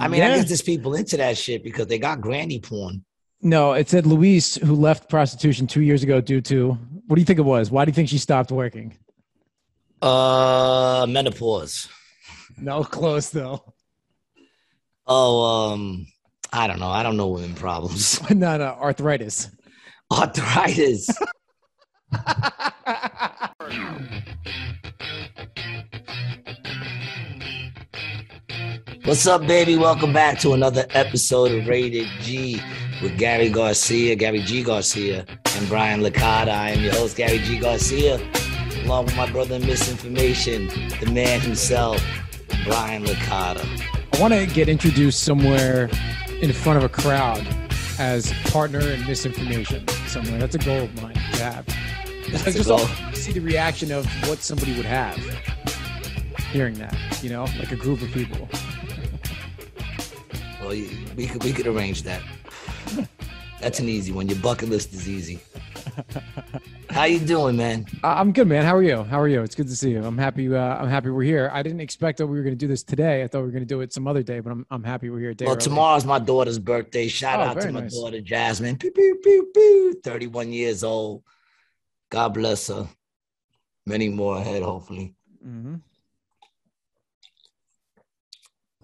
I mean, I Yeah. guess there's people into that shit because they got granny porn. No, it said Louise, who left prostitution two years ago due to what do you think it was? Why do you think she stopped working? Uh, menopause. No, close though. Oh, um, I don't know. I don't know women problems. no, no, arthritis. Arthritis. What's up, baby? Welcome back to another episode of Rated G with Gary Garcia, Gary G. Garcia, and Brian Licata. I am your host, Gary G. Garcia, along with my brother in Misinformation, the man himself, Brian Licata. I want to get introduced somewhere in front of a crowd as partner in misinformation somewhere. That's a goal of mine to have. That's I a just goal. want to see the reaction of what somebody would have hearing that, you know, like a group of people. Well, you- we could we could arrange that. That's an easy one. Your bucket list is easy. How you doing, man? I'm good, man. How are you? How are you? It's good to see you. I'm happy. Uh, I'm happy we're here. I didn't expect that we were going to do this today. I thought we were going to do it some other day, but I'm I'm happy we're here. Day Well, early. tomorrow's my daughter's birthday. Shout Oh, out to my nice. daughter Jasmine. Pew, pew, pew, pew. 31 years old. God bless her. Many more ahead, hopefully. Mhm.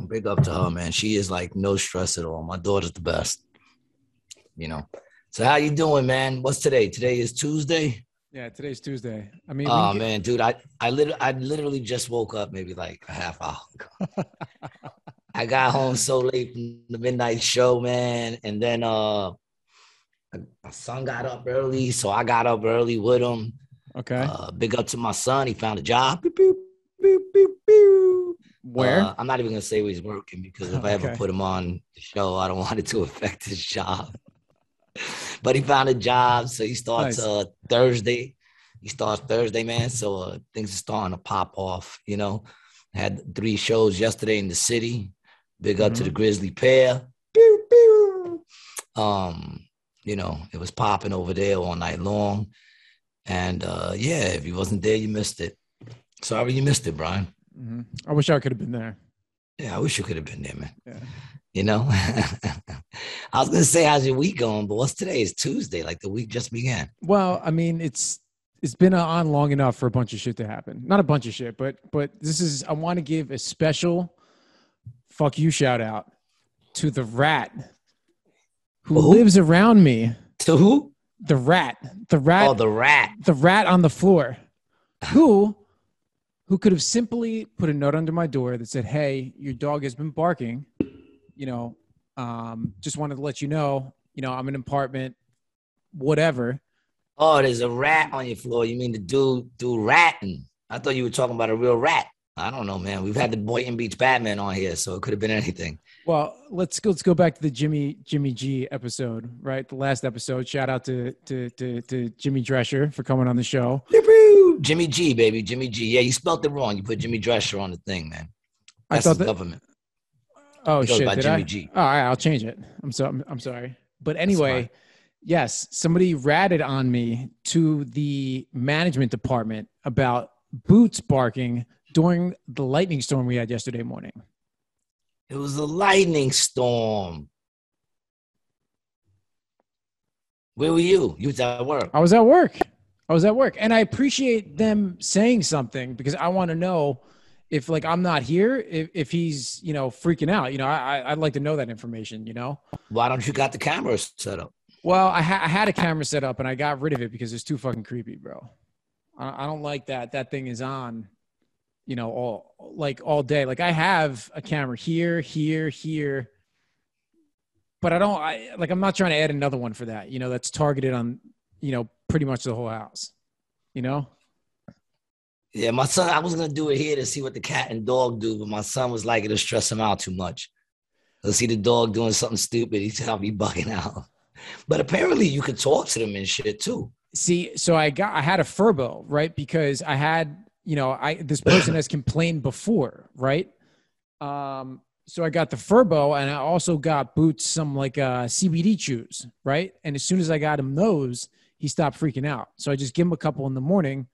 Big up to her, man. She is like no stress at all. My daughter's the best. You know. So how you doing, man? What's today? Today is Tuesday. Yeah, today's Tuesday. I mean, Oh get- man, dude, I I literally I literally just woke up maybe like a half hour ago. I got home so late from the midnight show, man, and then uh my son got up early, so I got up early with him. okay. Uh, big up to my son, he found a job. Beep, beep, beep. Where? Uh, I'm not even gonna say where he's working because if I ever Okay. put him on the show, I don't want it to affect his job. but he found a job, so he starts Nice. uh Thursday. He starts Thursday, man. So uh, things are starting to pop off. You know, had three shows yesterday in the city. Big up to Mm-hmm. the Grizzly Pair. Pew, pew. Um, you know, it was popping over there all night long. And uh, yeah, if you wasn't there, you missed it. Sorry you missed it, Brian. Mhm. I wish I could have been there. Yeah, I wish you could have been there, man. Yeah. You know, I was gonna say how's your week going, but what's today? It's Tuesday, like the week just began. Well, I mean, it's it's been on long enough for a bunch of shit to happen. Not a bunch of shit, but but this is I want to give a special fuck you shout out to the rat who Who? lives around me. To who? The rat, the rat, Oh, the rat. the rat on the floor, who who could have simply put a note under my door that said, "Hey, your dog has been barking. You know, um, just wanted to let you know. You know, I'm in an apartment, whatever." Oh, there's a rat on your floor. You mean the dude, dude ratting? I thought you were talking about a real rat. I don't know, man. We've had the Boynton Beach Batman on here, so it could have been anything. Well, let's go. Let's go back to the Jimmy Jimmy G episode, right? The last episode. Shout out to to to, to Jimmy Drescher for coming on the show. Jimmy G, baby, Jimmy G. Yeah, you spelled it wrong. You put Jimmy Drescher on the thing, man. I That's thought the that- government. Oh It shit! by Did Jimmy I? G. All right, I'll change it. I'm so I'm, I'm sorry. But anyway, yes, somebody ratted on me to the management department about boots barking during the lightning storm we had yesterday morning. It was a lightning storm. Where were you? You was at work. I was at work. I was at work, and I appreciate them saying something because I want to know if, like, I'm not here, if, if he's, you know, freaking out. You know, I, I- I'd like to know that information. You know. Why don't you got the camera set up? Well, I, ha- I had a camera set up and I got rid of it because it's too fucking creepy, bro. I, I don't like that. That thing is on, you know, all like all day. Like I have a camera here, here, here, but I don't. I like. I'm not trying to add another one for that. You know, that's targeted on, you know, pretty much the whole house. You know. Yeah, my son, I was gonna do it here to see what the cat and dog do, but my son was like it'll stress him out too much. He'll see the dog doing something stupid, he's gonna be bugging out. But apparently you could talk to them and shit too. See, so I got I had a Furbo, right? Because I had, you know, I this person has complained before, right? Um, so I got the Furbo and I also got Boots some like uh CBD chews, right? And as soon as I got him those, he stopped freaking out. So I just give him a couple in the morning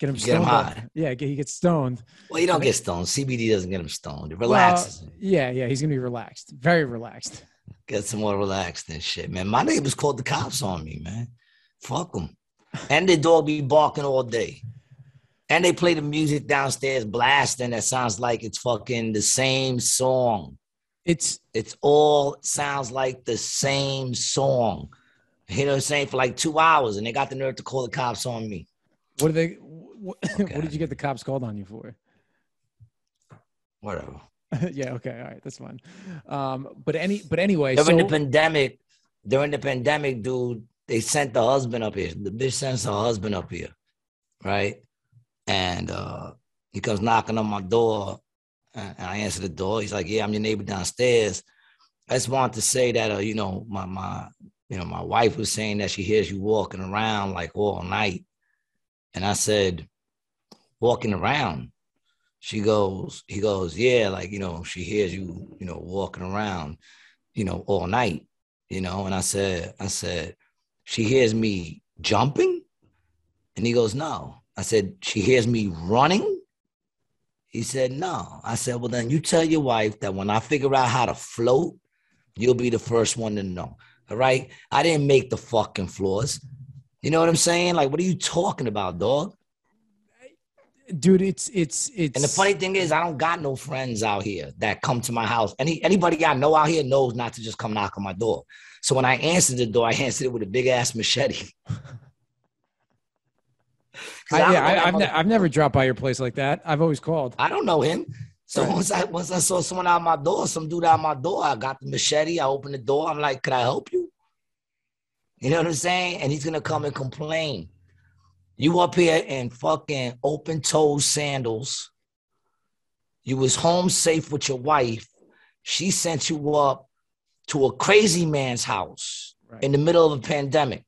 Get him Get stoned. him up. high. Yeah, get, he gets stoned. Well, you don't get stoned. CBD doesn't get him stoned. It relaxes. him. Yeah, yeah, he's gonna be relaxed, very relaxed. Get some more relaxed and shit, man. My neighbors called the cops on me, man. Fuck them. And their dog be barking all day. And they play the music downstairs blasting that sounds like it's fucking the same song. It's It's all sounds like the same song. You know what I'm saying? For like two hours, and they got the nerve to call the cops on me. what do they? What, Okay. what did you get the cops called on you for? Whatever. yeah, okay, all right, that's fine. Um, but any, but anyway, During so the pandemic, during the pandemic, dude, they sent the husband up here. The bitch sends her husband up here, right? And uh he comes knocking on my door, and I answer the door. He's like, "Yeah, I'm your neighbor downstairs." I just want to say that, uh, you know, my my, you know, my wife was saying that she hears you walking around like all night, and I said, "Walking around." She goes, he goes, "Yeah, like you know, she hears you, you know, walking around, you know, all night." you know and i said i said she hears me jumping and he goes no i said she hears me running he said no i said well then you tell your wife that when i figure out how to float you'll be the first one to know all right i didn't make the fucking floors you know what i'm saying like what are you talking about dog dude, it's it's it's. and the funny thing is, I don't got no friends out here that come to my house. Any anybody I know out here knows not to just come knock on my door. So when I answered the door, I answered it with a big ass machete. I, yeah, I, that I've, ne- I've never dropped by your place like that. I've always called. I don't know him. So Right. once I once I saw someone out my door, some dude out my door, I got the machete. I opened the door. I'm like, "Could I help you?" You know what I'm saying? And he's gonna come and complain. You up here in fucking open toed sandals. You was home safe with your wife. She sent you up to a crazy man's house Right. in the middle of a pandemic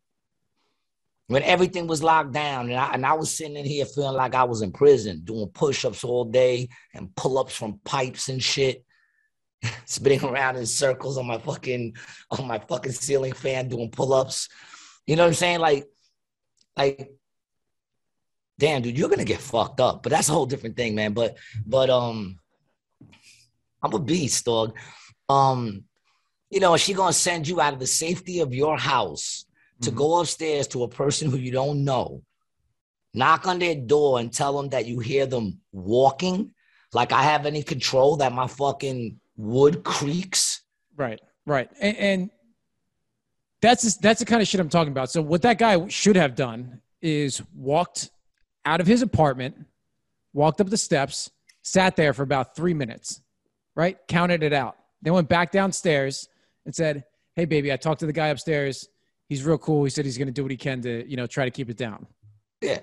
when everything was locked down and I, and I was sitting in here feeling like I was in prison doing push-ups all day and pull-ups from pipes and shit spinning around in circles on my fucking on my fucking ceiling fan doing pull-ups. You know what I'm saying? Like like damn dude you're gonna get fucked up but that's a whole different thing man. But but um I'm a beast dog. Um you know she gonna send you out of the safety of your house to Mhm. go upstairs to a person who you don't know, knock on their door and tell them that you hear them walking, like I have any control that my fucking wood creaks. Right, right, and, and that's that's the kind of shit I'm talking about. So what that guy should have done is walked out of his apartment, walked up the steps, sat there for about three minutes, right? Counted it out. Then went back downstairs and said, "Hey, baby, I talked to the guy upstairs. He's real cool. He said he's going to do what he can to, you know, try to keep it down." Yeah.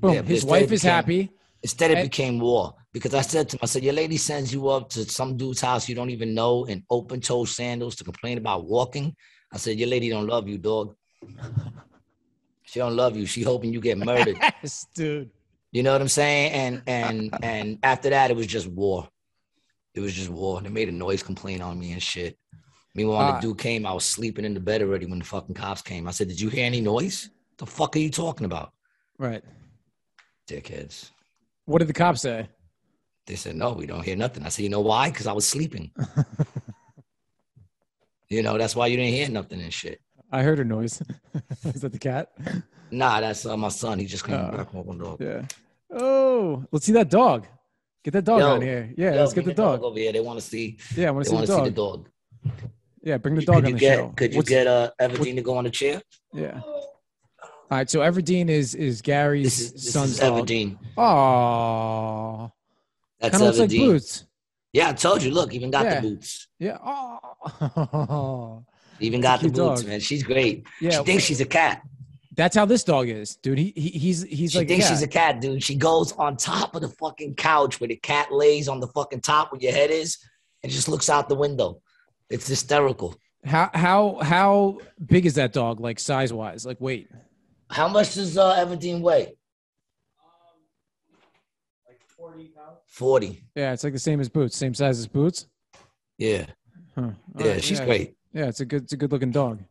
Boom. Yeah, his wife is became- happy. Instead, it And- became war because I said to him, I said, Your lady sends you up to some dude's house you don't even know in open toe sandals to complain about walking. I said, Your lady don't love you, dog. She don't love you. She hoping you get murdered. Yes, dude. You know what I'm saying? And and and after that, it was just war. It was just war. They made a noise complaint on me and shit. Meanwhile, Uh, the dude came, I was sleeping in the bed already when the fucking cops came. I said, "Did you hear any noise? The fuck are you talking about, Right. dickheads?" What did the cops say? They said, "No, we don't hear nothing." I said, "You know why? Because I was sleeping." you know, that's why you didn't hear nothing and shit. I heard a noise. is that the cat? Nah, that's uh, my son. He just came Oh. back home. Dog. Yeah. Oh, let's see that dog. Get that dog Yo, on here. Yeah, Yo, let's get the dog. over here. They want to see. Yeah, I want to see the to see the dog. Yeah, bring the dog could on the get? show. Could you What's- get uh, Everdeen to go on the chair? Yeah. All right. So Everdeen is is Gary's This is this son's is. Everdeen. Oh, That's kind of like Boots. Yeah, I told you. Look, even got Yeah. the boots. Yeah. Oh. Even got the boots, dog. man. She's great. Yeah. she thinks she's a cat. That's how this dog is, dude. He, he he's he's She like thinks a she's a cat, dude. She goes on top of the fucking couch where the cat lays on the fucking top where your head is, and just looks out the window. It's hysterical. How how how big is that dog? Like size wise, like weight. How much does uh, Everdeen weigh? Forty. Yeah, it's like the same as Boots, same size as Boots. Yeah, Huh. Yeah. right, She's yeah. great. Yeah, it's a good it's a good looking dog.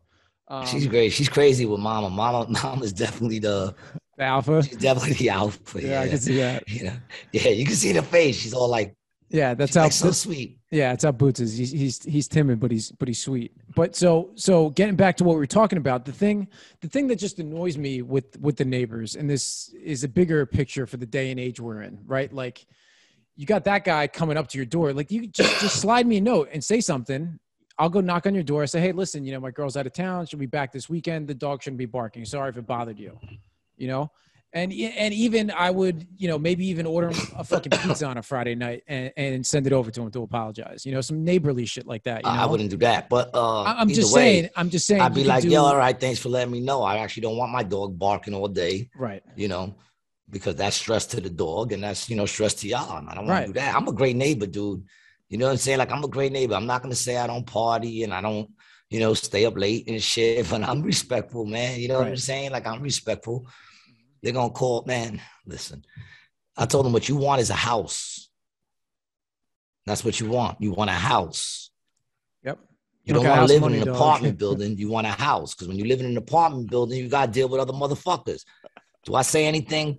Um, she's great. She's crazy with Mama. Mama, Mama's definitely the The alpha. She's definitely the alpha. Yeah, Yeah, I can see that. You know, yeah, you can see the face. She's all like, Yeah, that's she's how. like so sweet. Yeah, it's how Boots is. He's he's he's timid, but he's but he's sweet. But so so getting back to what we were talking about, the thing the thing that just annoys me with with the neighbors, and this is a bigger picture for the day and age we're in, right? Like you got that guy coming up to your door, like you just just slide me a note and say something. I'll go knock on your door. I Say, hey, listen, you know, my girl's out of town. She'll be back this weekend. The dog shouldn't be barking. Sorry if it bothered you. You know, and and even I would, you know, maybe even order a fucking pizza on a Friday night and, and send it over to him to apologize. You know, some neighborly shit like that. You know? I wouldn't do that, but uh, I- I'm just way, saying. I'm just saying. I'd be like, do- yo, all right, thanks for letting me know. I actually don't want my dog barking all day, right? you know, because that's stress to the dog and that's, you know, stress to y'all. And I don't want Right. to do that. I'm a great neighbor, dude. You know what I'm saying? Like, I'm a great neighbor. I'm not going to say I don't party and I don't, you know, stay up late and shit, but I'm respectful, man. You know what I'm saying? Like, I'm respectful. They're going to call, man, listen. I told them what you want is a house. That's what you want. You want a house. Yep. You don't at want to live in an apartment building. You want a house. Because when you live in an apartment building, you got to deal with other motherfuckers. Do I say anything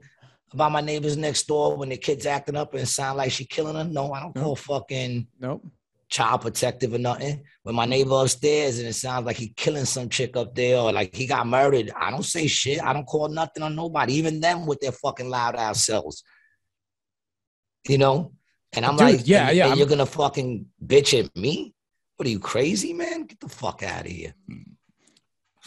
about my neighbors next door when the kid's acting up and sound like she killing her? No, I don't No. call fucking Nope. Child protective or nothing. When my neighbor upstairs and it sounds like he killing some chick up there or like he got murdered, I don't say shit. I don't call nothing on nobody, even them with their fucking loud ass selves. You know? And I'm Dude, like, yeah, and- yeah, and you're gonna fucking bitch at me? What are you crazy, man? Get the fuck out of here.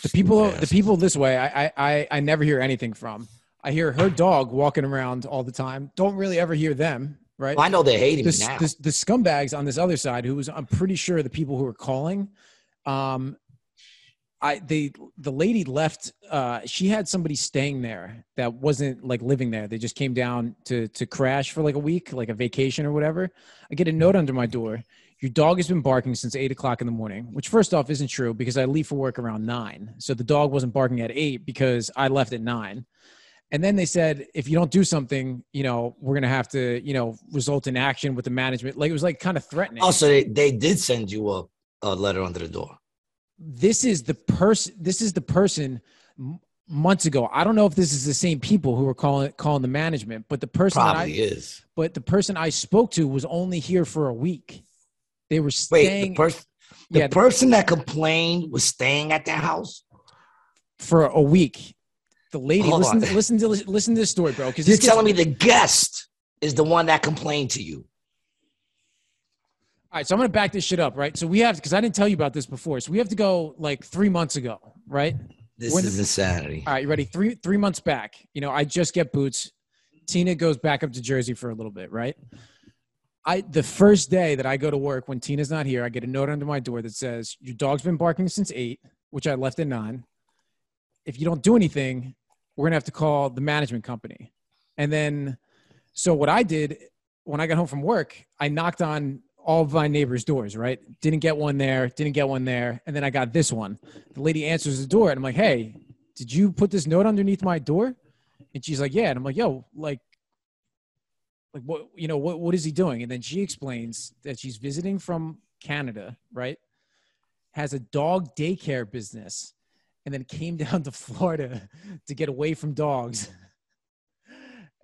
The people, Stupid the people this way, I, I, I, I never hear anything from. I hear her dog walking around all the time. Don't really ever hear them, right? Well, I know they hate hating the, now. the, the scumbags on this other side, who was, I'm pretty sure the people who were calling, um, I they the lady left. Uh, she had somebody staying there that wasn't like living there. They just came down to to crash for like a week, like a vacation or whatever. I get a note under my door. Your dog has been barking since eight o'clock in the morning, which first off isn't true because I leave for work around nine. So the dog wasn't barking at eight because I left at nine. And then they said, if you don't do something, you know, we're gonna have to, you know, result in action with the management. Like it was like kind of threatening. Oh, also, they, they did send you a, a letter under the door. this is the person this is the person m- months ago i don't know if this is the same people who were calling calling the management but the person that Probably i is. but the person i spoke to was only here for a week they were Wait, staying the, person the yeah, the- person that complained was staying at their house? for a week the lady Hold listen on. to, listen to listen to this story bro because You're telling me the guest is the one that complained to you. All right, so I'm gonna back this shit up, right? So we have because I didn't tell you about this before. So we have to go like three months ago, right? This When is insanity. All right, you ready? Three three months back. You know, I just get boots. Tina goes back up to Jersey for a little bit, right? I the first day that I go to work when Tina's not here, I get a note under my door that says your dog's been barking since eight, which I left at nine. If you don't do anything, we're gonna have to call the management company. And then, so what I did when I got home from work, I knocked on all of my neighbors' doors, right? Didn't get one there, didn't get one there, and then I got this one. The lady answers the door, and I'm like, "Hey, did you put this note underneath my door?" And she's like, "Yeah." And I'm like, "Yo, like, like what? You know, what? What is he doing?" And then she explains that she's visiting from Canada, right? Has a dog daycare business, and then came down to Florida to get away from dogs.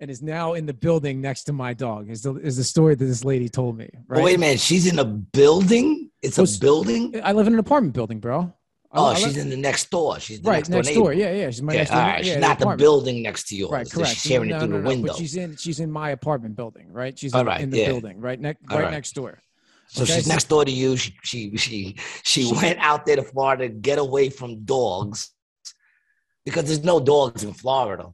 And is now in the building next to my dog. Is the is the story that this lady told me? Right. Oh, wait a minute. She's in a building? It's a building? I live in an apartment building, bro. I- Oh, I she's in the next door. She's the right next, next, door. Yeah, yeah. She's my Yeah, next door. right. yeah, she's the not the apartment. building next to yours. Right, So correct. She's sharing no, it through no, the window. But she's in she's in my apartment building, right? She's All in, right, in the yeah. building, right next All right, right. next door. So okay, she's next door to you. She she she she went out there to Florida to get away from dogs because there's no dogs in Florida.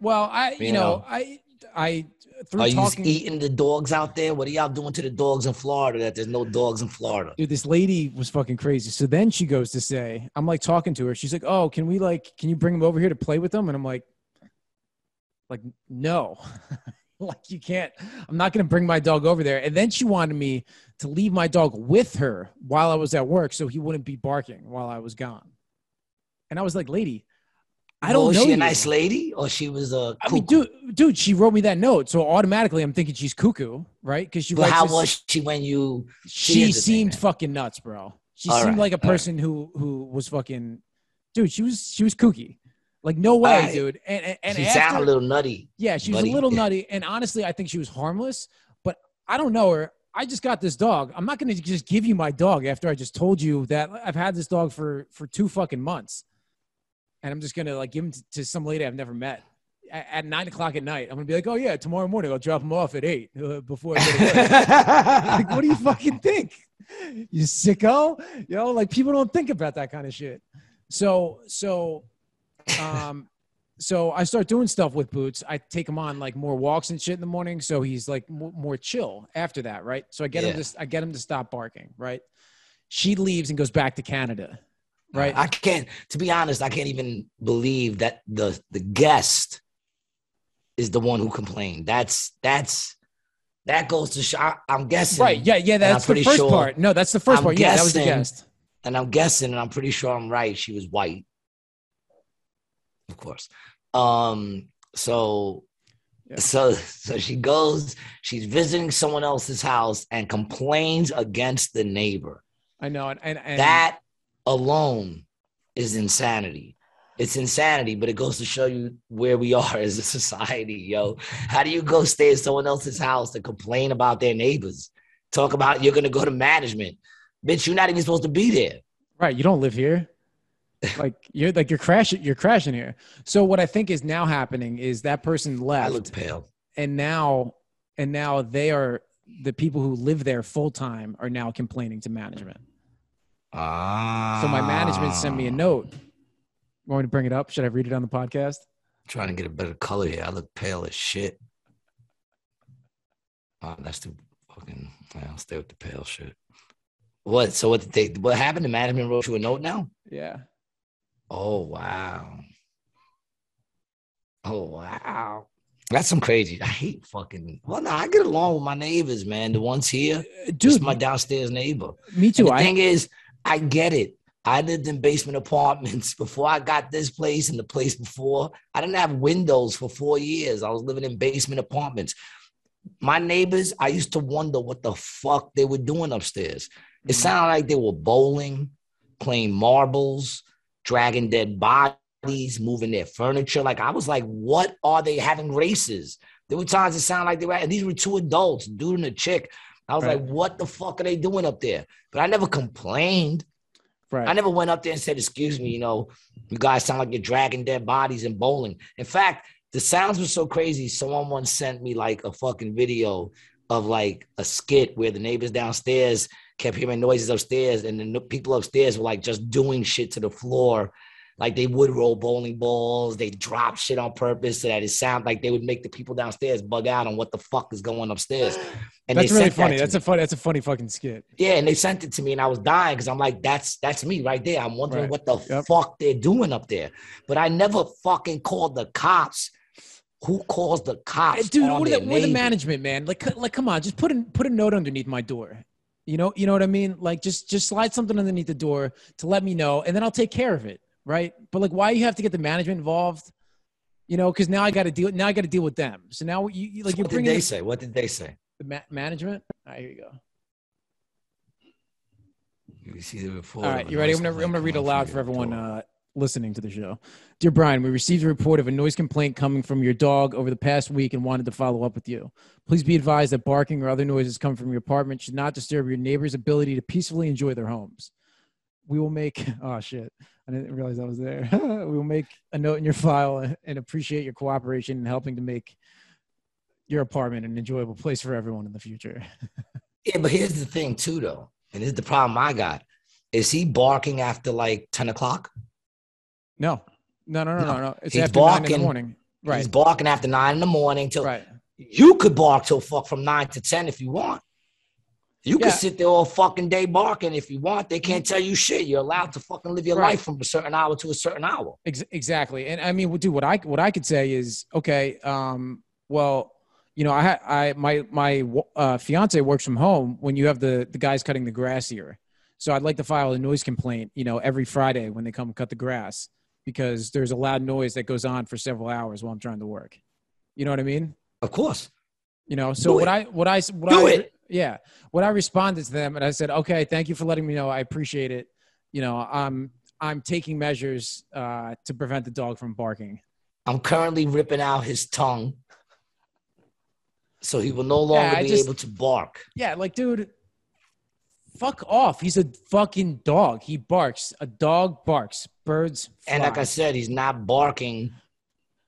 Well, I you, You know, know. I I through Are you talking eating the dogs out there? What are y'all doing to the dogs in Florida that there's no dogs in Florida? dude, this lady was fucking crazy. So then she goes to say, I'm like talking to her. She's like, "Oh, can we like can you bring them over here to play with them?" And I'm like like no. like you can't. I'm not going to bring my dog over there. And then she wanted me to leave my dog with her while I was at work so he wouldn't be barking while I was gone. And I was like, "Lady, I don't was know she a nice lady or she was a I mean, dude, dude, she wrote me that note, so automatically I'm thinking she's cuckoo, right? Because she But how this- was she when you she the thing, seemed fucking nuts, bro. She All seemed right, like a all right. person who who was fucking dude. She was she was kooky. Like no way, Right. dude. And and, and she after, sounded a little nutty. yeah, she was nutty. a little nutty. And honestly, I think she was harmless. But I don't know her. I just got this dog. I'm not gonna just give you my dog after I just told you that I've had this dog for for two fucking months, and I'm just gonna like give him to, to some lady I've never met at, at nine o'clock at night. I'm gonna be like, oh yeah, tomorrow morning I'll drop him off at eight uh, before I to like, what do you fucking think? You sicko? You know, like people don't think about that kind of shit. So, so, um, so I start doing stuff with Boots. I take him on like more walks and shit in the morning, so he's like more, more chill after that, right? So I get him to I get him to stop barking, right? She leaves and goes back to Canada, right? I can't. To be honest, I can't even believe that the the guest is the one who complained. That's that's that goes to show. I, I'm guessing. right? Yeah, yeah. That's the first sure- part. No, that's the 1st I'm part. Yeah, that was the guest. and I'm guessing, and I'm pretty sure I'm right. She was white, of course. Um. So. Yeah. So, so she goes. She's visiting someone else's house and complains against the neighbor. I know, and, and, and that alone is insanity. It's insanity, but it goes to show you where we are as a society, yo. How do you go stay at someone else's house to complain about their neighbors? Talk about you're gonna go to management. Bitch, you're not even supposed to be there. Right. You don't live here. Like you're like you're crashing you're crashing here. So what I think is now happening is that person left. I look pale. and now and now they are the people who live there full time are now complaining to management. Ah. So my management sent me a note. Want me to bring it up? Should I read it on the podcast? Trying to get a better color here. I look pale as shit. Oh, that's too fucking. I'll stay with the pale shit. What? So what did they? What happened? The management wrote you a note now. Yeah. Oh wow. Oh wow. That's some crazy. I hate fucking. Well, no, I get along with my neighbors, man. The ones here, Uh, just my downstairs neighbor. me And too. the I thing is, I get it. I lived in basement apartments before I got this place and the place before. I didn't have windows for four years. I was living in basement apartments. My neighbors, I used to wonder what the fuck they were doing upstairs. It Mhm. sounded like they were bowling, playing marbles, dragging dead bodies, moving their furniture. Like I was like, what are they having races? There were times it sounded like they were, and these were two adults, dude and a chick. I was Right. like, what the fuck are they doing up there? But I never complained. right. I never went up there and said, excuse me, you know, you guys sound like you're dragging dead bodies and bowling. In fact, the sounds were so crazy. Someone once sent me like a fucking video of like a skit where the neighbors downstairs kept hearing noises upstairs and the people upstairs were like just doing shit to the floor. Like they would roll bowling balls, they drop shit on purpose so that it sound like they would make the people downstairs bug out on what the fuck is going upstairs. And that's really sent that funny. That's me. a funny. That's a funny fucking skit. Yeah, and they sent it to me, and I was dying because I'm like, that's that's me right there. I'm wondering Right. what the Yep. fuck they're doing up there. But I never fucking called the cops. Who calls the cops? Dude, we're their the, we're the management, man. Like, like, come on, just put a put a note underneath my door. You know, you know what I mean? Like, just just slide something underneath the door to let me know, and then I'll take care of it, right? But like, why you have to get the management involved? You know, because now I got to deal. Now I got to deal with them. So now you, you like So you're what did they the, say? What did they say? the ma- management. All right, here you go. You see the report. All right, you ready? I'm gonna I'm gonna read aloud for everyone uh, listening to the show. Dear Brian, we received a report of a noise complaint coming from your dog over the past week and wanted to follow up with you. Please be advised that barking or other noises coming from your apartment should not disturb your neighbor's ability to peacefully enjoy their homes. We will make oh shit, I didn't realize I was there. we will make a note in your file and appreciate your cooperation in helping to make your apartment an enjoyable place for everyone in the future. Yeah, but here's the thing too, though, and this is the problem I got. Is he barking after like 10 o'clock? No, no, no, no, no, No. It's he's after nine in the morning. Right, He's barking after nine in the morning till right. you could bark till fuck from nine to ten if you want. You Yeah. can sit there all fucking day barking if you want. They can't tell you shit. You're allowed to fucking live your Right. life from a certain hour to a certain hour. Ex- exactly. And I mean, dude, what I what I could say is, okay, um, well, you know, I ha- I my my uh, fiance works from home when you have the the guys cutting the grass here. So I'd like to file a noise complaint, you know, every Friday when they come and cut the grass because there's a loud noise that goes on for several hours while I'm trying to work. You know what I mean? Of course. You know, so Do what it. I what I what Do I it. yeah, what I responded to them and I said, okay, thank you for letting me know. I appreciate it. You know, I'm I'm taking measures uh, to prevent the dog from barking. I'm currently ripping out his tongue, so he will no longer Yeah, be just- able to bark. Yeah, like, dude, fuck off. He's a fucking dog. He barks. A dog barks. Birds. Fly. And like I said, he's not barking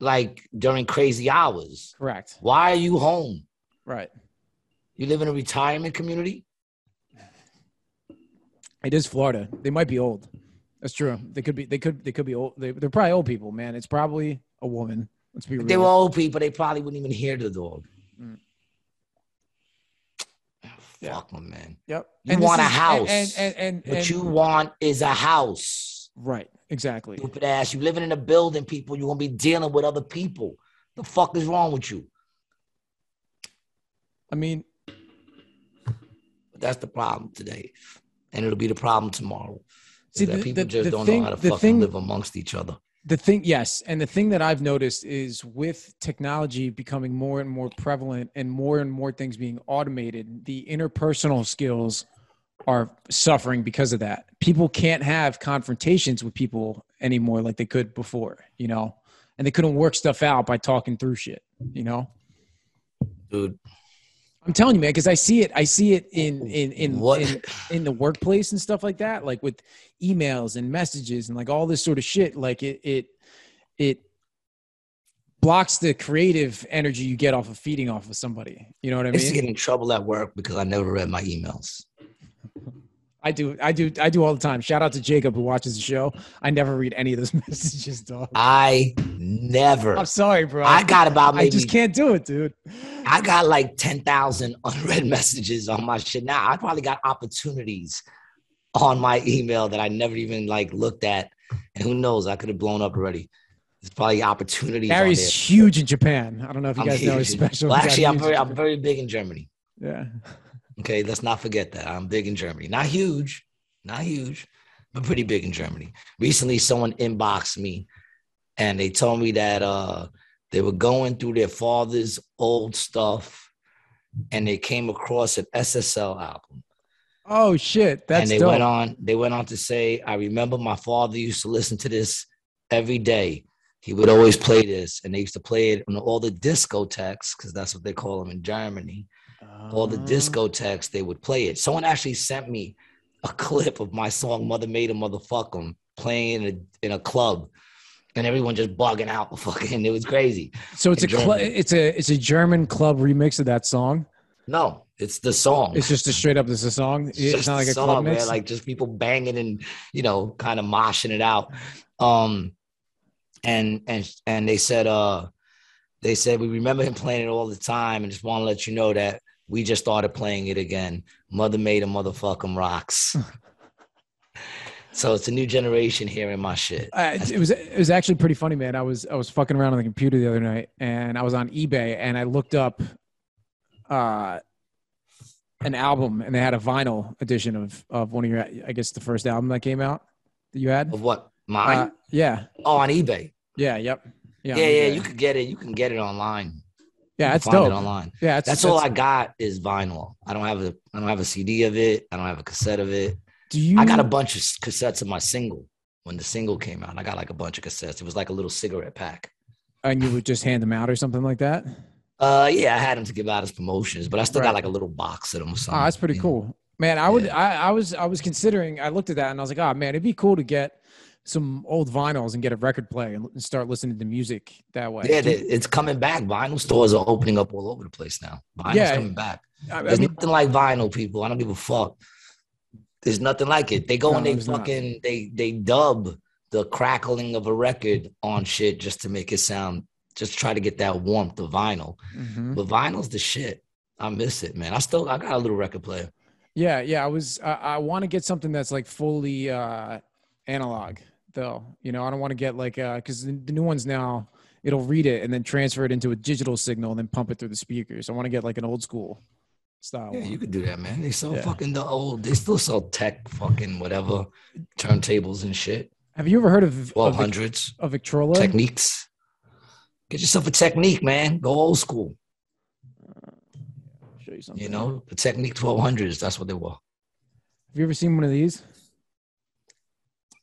like during crazy hours. correct. Why are you home? Right. You live in a retirement community? It is Florida. They might be old. That's true. They could be. They could. They could be old. They, they're probably old people, man. It's probably a woman. Let's be real. If they were old people, they probably wouldn't even hear the dog. Mm. Fuck my man. Yep. You this want a is- house. And and and, and, What you want is a house. right. Exactly. Stupid ass. You living in a building, people. You're gonna be dealing with other people. The fuck is wrong with you? I mean, That's the problem today. And it'll be the problem tomorrow. See, that the- people the- just the don't thing- know how to fucking thing- live amongst each other. The thing, yes, and the thing that I've noticed is with technology becoming more and more prevalent and more and more things being automated, the interpersonal skills are suffering because of that. People can't have confrontations with people anymore like they could before, you know, and they couldn't work stuff out by talking through shit, you know. Dude, I'm telling you, man, because I see it. I see it in oh, in in what in, in the workplace and stuff like that, like with emails and messages and like all this sort of shit. Like it it it blocks the creative energy you get off of feeding off of somebody. You know what I I used to mean? get in trouble at work because I never read my emails. I do, I do, I do all the time. Shout out to Jacob who watches the show. I never read any of those messages, dog. I never. I'm sorry, bro. I got about Maybe, I just can't do it, dude. I got like 10,000 unread messages on my shit now. I probably got opportunities on my email that I never even like looked at. And who knows, I could have blown up already. There's probably opportunities. Gary's huge in Japan. I don't know if you I'm guys know his special. Well, actually, I'm very, I'm very big in Germany. Yeah. Okay, let's not forget that. I'm big in Germany. Not huge, not huge, but pretty big in Germany. Recently, someone inboxed me and they told me that uh they were going through their father's old stuff and they came across an SSL album. Oh shit, that's and they dope. went on, they went on to say, I remember my father used to listen to this every day. He would always play this, and they used to play it on all the discotheques, because that's what they call them in Germany all the Uh, discotheques, they would play it. Someone actually sent me a clip of my song "Mother Made a Motherfuck 'em" playing in a, in a club, and everyone just bugging out. Fucking, it was crazy. So it's a cl- it's a it's a German club remix of that song. No, it's the song. It's just a straight up it's a song. It's, just not like a club song, mix. man. Like just people banging and you know, kind of moshing it out. Um, and and and they said, uh, they said we remember him playing it all the time, and just want to let you know that we just started playing it again. Mother made a motherfucking rocks. so it's a new generation hearing my shit. Uh, it, was it was actually pretty funny, man. I was I was fucking around on the computer the other night, and I was on eBay, and I looked up uh, an album, and they had a vinyl edition of of one of your, I guess, the first album that came out that you had. Of what? Mine? Uh, yeah, oh, on eBay. yeah, yep, yeah, Yeah, yeah, you could get it. You can get it online. Yeah, that's find dope. It online. Yeah, it's, That's all I got is vinyl. I don't have a I don't have a CD of it. I don't have a cassette of it. Do you? I got a bunch of cassettes of my single when the single came out. I got like a bunch of cassettes. It was like a little cigarette pack. and you would just hand them out or something like that. Uh, yeah, I had them to give out as promotions, but I still Right. got like a little box of them or something. Oh, that's pretty cool, man. I would. Yeah. I, I was. I was considering. I looked at that and I was like, oh man, it'd be cool to get some old vinyls and get a record play and start listening to music that way. Yeah, it's coming back. Vinyl stores are opening up all over the place now. Vinyl's Yeah. coming back. I, I There's mean, nothing like vinyl, people. I don't give a fuck. There's nothing like it. They go No, and they there's not. fucking they they dub the crackling of a record on shit just to make it sound just try to get that warmth of vinyl. mhm. But vinyl's the shit. I miss it, man. I still I got a little record player. yeah, yeah. I was. I, I want to get something that's like fully uh, analog, though. You know, I don't want to get like uh because the, the new ones now it'll read it and then transfer it into a digital signal and then pump it through the speakers. I want to get like an old school style. Yeah, one. you could do that, man. They sell Yeah. fucking the old. They still sell tech, fucking whatever, turntables and shit. Have you ever heard of Twelve of, Vic- hundreds of Victrola? Technics. Get yourself a technique, man. Go old school. Show you something. You know the technique twelve hundreds. That's what they were. Have you ever seen one of these?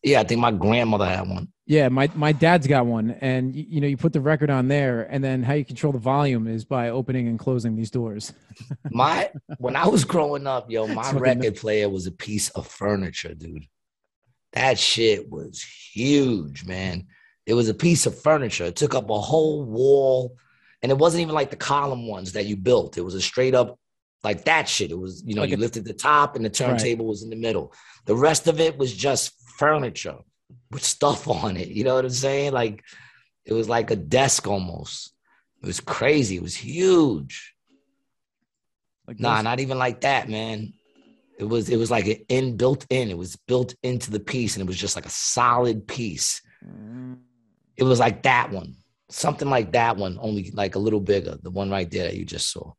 Yeah, I think my grandmother had one. Yeah, my my dad's got one, and y- you know you put the record on there, and then how you control the volume is by opening and closing these doors. My when I was growing up, yo, my record player was a piece of furniture, dude. That shit was huge, man. It was a piece of furniture. It took up a whole wall, and it wasn't even like the column ones that you built. It was a straight up like that shit. It was, you know, Like you a- lifted the top and the turntable was in the middle. The rest of it was just furniture with stuff on it. You know what I'm saying? Like it was like a desk almost. It was crazy. It was huge. Like Nah, those- not even like that, man. It was it was like an in built in. It was built into the piece, and it was just like a solid piece. It was like that one, something like that one, only like a little bigger. The one right there that you just saw.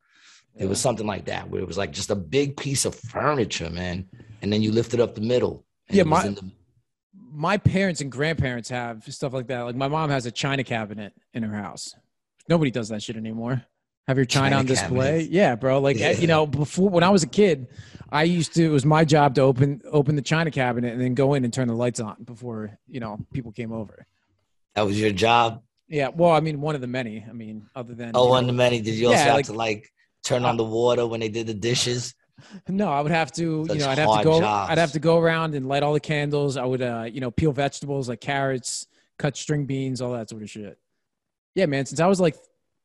It was something like that, where it was like just a big piece of furniture, man. And then you lifted up the middle. and Yeah, it was my- in the- my parents and grandparents have stuff like that. Like my mom has a china cabinet in her house. Nobody does that shit anymore. Have your china, China on display? cabinets. Yeah, bro. Like Yeah. you know, before when I was a kid, I used to. It was my job to open open the china cabinet and then go in and turn the lights on before you know people came over. that was your job. Yeah. Well, I mean, one of the many. I mean, other than Oh, one know- of the many. Did you also Yeah, have like- to like turn on the water when they did the dishes? No, I would have to, Such you know, I'd have to go, jobs. I'd have to go around and light all the candles. I would, uh, you know, peel vegetables like carrots, cut string beans, all that sort of shit. Yeah, man. Since I was like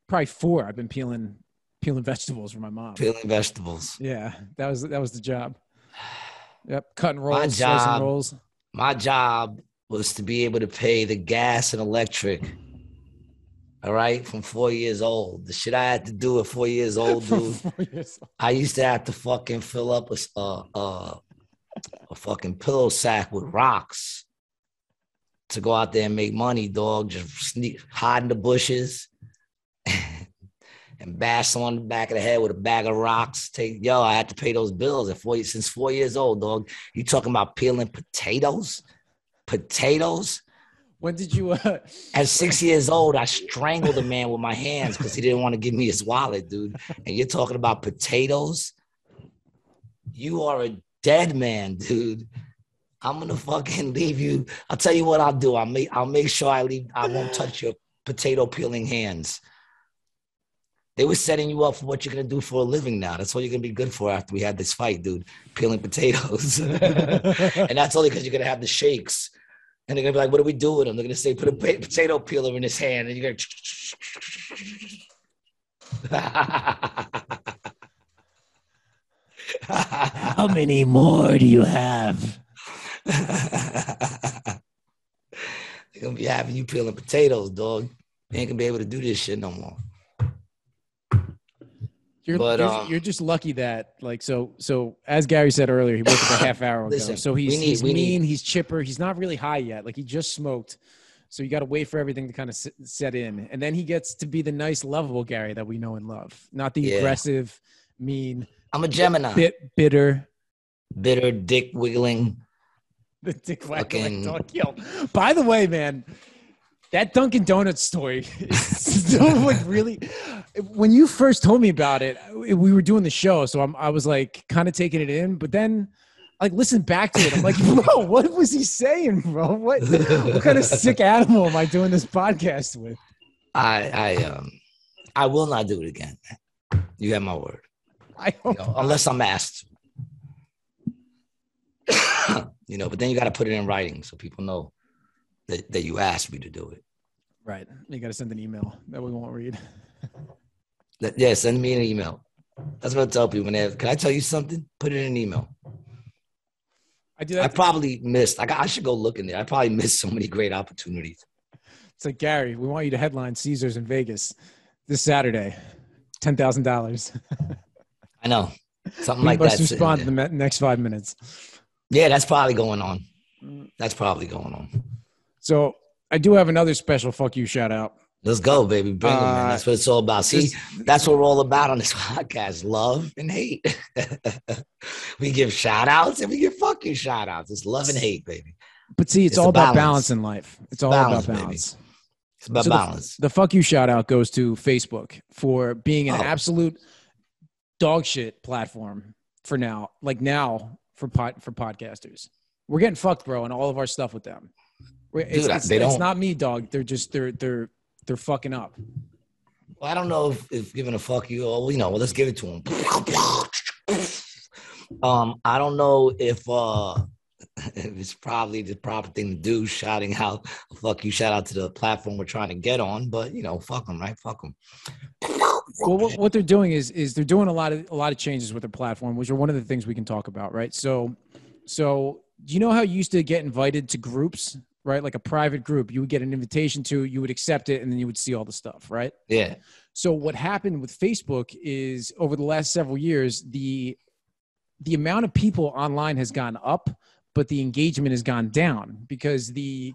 probably four, I've been peeling, peeling vegetables for my mom. Peeling vegetables. Yeah, that was that was the job. Yep, cutting rolls, slicing job- rolls. My job was to be able to pay the gas and electric. All right, from four years old. The shit I had to do at four years old, dude. years old. I used to have to fucking fill up a fucking pillow sack with rocks to go out there and make money, dog. Just sneak, hide in the bushes and bash someone in the back of the head with a bag of rocks. Take yo, I had to pay those bills at four since four years old, dog. You talking about peeling potatoes? Potatoes? When did you? Uh, At six years old, I strangled a man with my hands because he didn't want to give me his wallet, dude. And you're talking about potatoes? You are a dead man, dude. I'm gonna fucking leave you. I'll tell you what I'll do. I'll make I'll make sure I leave. I won't touch your potato peeling hands. They were setting you up for what you're gonna do for a living now. That's what you're gonna be good for after we had this fight, dude. Peeling potatoes. and that's only because you're gonna have the shakes. And they're gonna be like, "What do we do with him?" They're gonna say, "Put a potato peeler in his hand," and you're gonna. how many more do you have? They're gonna be having you peeling potatoes, dog. You ain't gonna be able to do this shit no more. You're, But, you're, um, you're just lucky that like so so as Gary said earlier, he worked up a half hour ago. Listen, so he's need- he's mean, need- he's chipper, he's not really high yet. Like he just smoked. So you got to wait for everything to kind of set in, and then he gets to be the nice, lovable Gary that we know and love, not the Yeah. aggressive, mean, I'm a Gemini, bit bitter, bitter, dick wiggling. the dick Fucking- dog. Yo, by the way, man, that Dunkin' Donuts story is still like really. When you first told me about it, we were doing the show, so I'm, I was like kind of taking it in, but then. Like listen back to it. I'm like, bro, what was he saying, bro? What what kind of sick animal am I doing this podcast with? I, I, um, I will not do it again. You have my word. I you know, unless I'm asked. you know, but then you got to put it in writing so people know that, that you asked me to do it. Right. You got to send an email that we won't read. Yeah, send me an email. That's what I tell people. When they have, can I tell you something? Put it in an email. I do I probably missed. I, got, I should go look in there. I probably missed so many great opportunities. It's like Gary, we want you to headline Caesars in Vegas this Saturday. Ten thousand dollars. I know something We like must that. respond in the next five minutes. Yeah, that's probably going on. Mm. That's probably going on. So I do have another special fuck you shout out. Let's go, baby. Bring them, Uh, man. That's what it's all about. See, that's what we're all about on this podcast love and hate. we give shout outs and we give fucking shout outs. It's love and hate, baby. But see, it's, It's all about balance. balance in life. It's all balance, about baby. balance. It's about So the- balance. The fuck you shout out goes to Facebook for being an Oh. absolute dog shit platform for now. Like now for pod, for podcasters. We're getting fucked, bro, and all of our stuff with them. It's, Dude, it's, they don't- not me, dog. They're just they're they're they're fucking up. Well, I don't know if, if giving a fuck you. Or, you know, well, let's give it to him. Um, I don't know if uh if it's probably the proper thing to do, shouting out fuck you, shout out to the platform we're trying to get on, but you know, fuck them, right? Fuck them. Well, what, what they're doing is is they're doing a lot of a lot of changes with their platform, which are one of the things we can talk about, right? So, so do you know how you used to get invited to groups, right? Like a private group, you would get an invitation to, you would accept it, and then you would see all the stuff, right? Yeah. So what happened with Facebook is over the last several years, the the amount of people online has gone up, but the engagement has gone down because the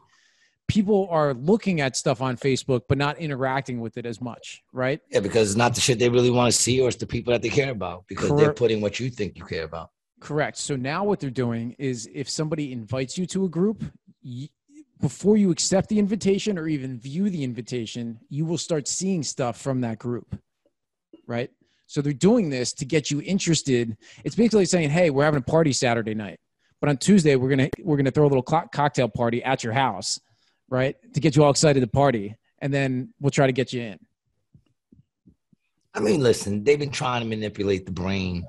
people are looking at stuff on Facebook but not interacting with it as much, right? Yeah, because it's not the shit they really want to see, or it's the people that they care about because they're putting what you think you care about. Correct. So now what they're doing is if somebody invites you to a group, before you accept the invitation or even view the invitation, you will start seeing stuff from that group. Right? So they're doing this to get you interested. It's basically saying, "Hey, we're having a party Saturday night, but on Tuesday we're going to we're going to throw a little co- cocktail party at your house, right? To get you all excited to party, and then we'll try to get you in." I mean, listen, they've been trying to manipulate the brain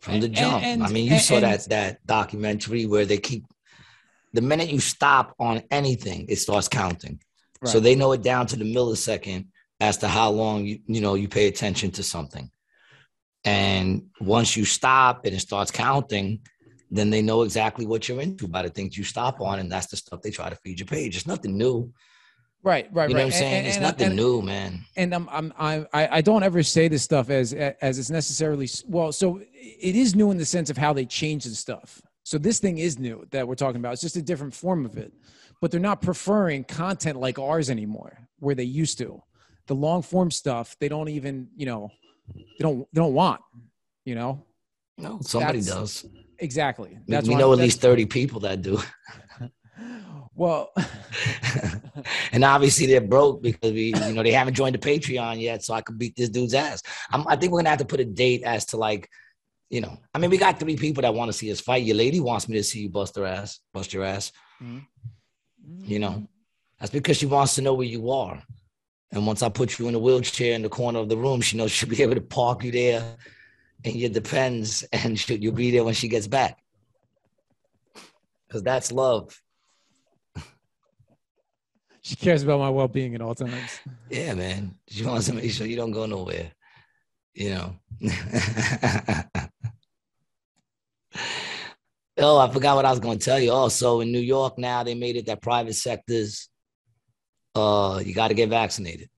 from the And- jump. and- I mean, you and- saw and- that that documentary where they keep the minute you stop on anything, it starts counting. So they know it down to the millisecond as to how long you you know you pay attention to something. And once you stop and it starts counting, then they know exactly what you're into by the things you stop on, and that's the stuff they try to feed your page. It's nothing new. Right, right, You know right. what I'm saying? And- it's and- nothing and- new, man. and I'm, I'm, I'm I, I don't ever say this stuff as as it's necessarily well. So it is new in the sense of how they change the stuff. So this thing is new that we're talking about. It's just a different form of it, but they're not preferring content like ours anymore, where they used to. The long form stuff, they don't even, you know, they don't they don't want, you know. No, somebody That's- does. Exactly. We, That's we why- know at least 30 people that do. Well, and obviously they're broke because we, you know, they haven't joined the Patreon yet, so I could beat this dude's ass. I'm, I think we're gonna have to put a date as to like, you know, I mean, we got three people that want to see us fight. Your lady wants me to see you bust her ass, bust your ass. Mhm. You know, that's because she wants to know where you are. And once I put you in a wheelchair in the corner of the room, she knows she'll be able to park you there and your depends, and she, you'll be there when she gets back. Because that's love. she cares about my well being at all times. Yeah, man. She wants to make sure you don't go nowhere. You know. oh, I forgot what I was going to tell you. Also, in New York now, they made it that private sectors, uh, you got to get vaccinated,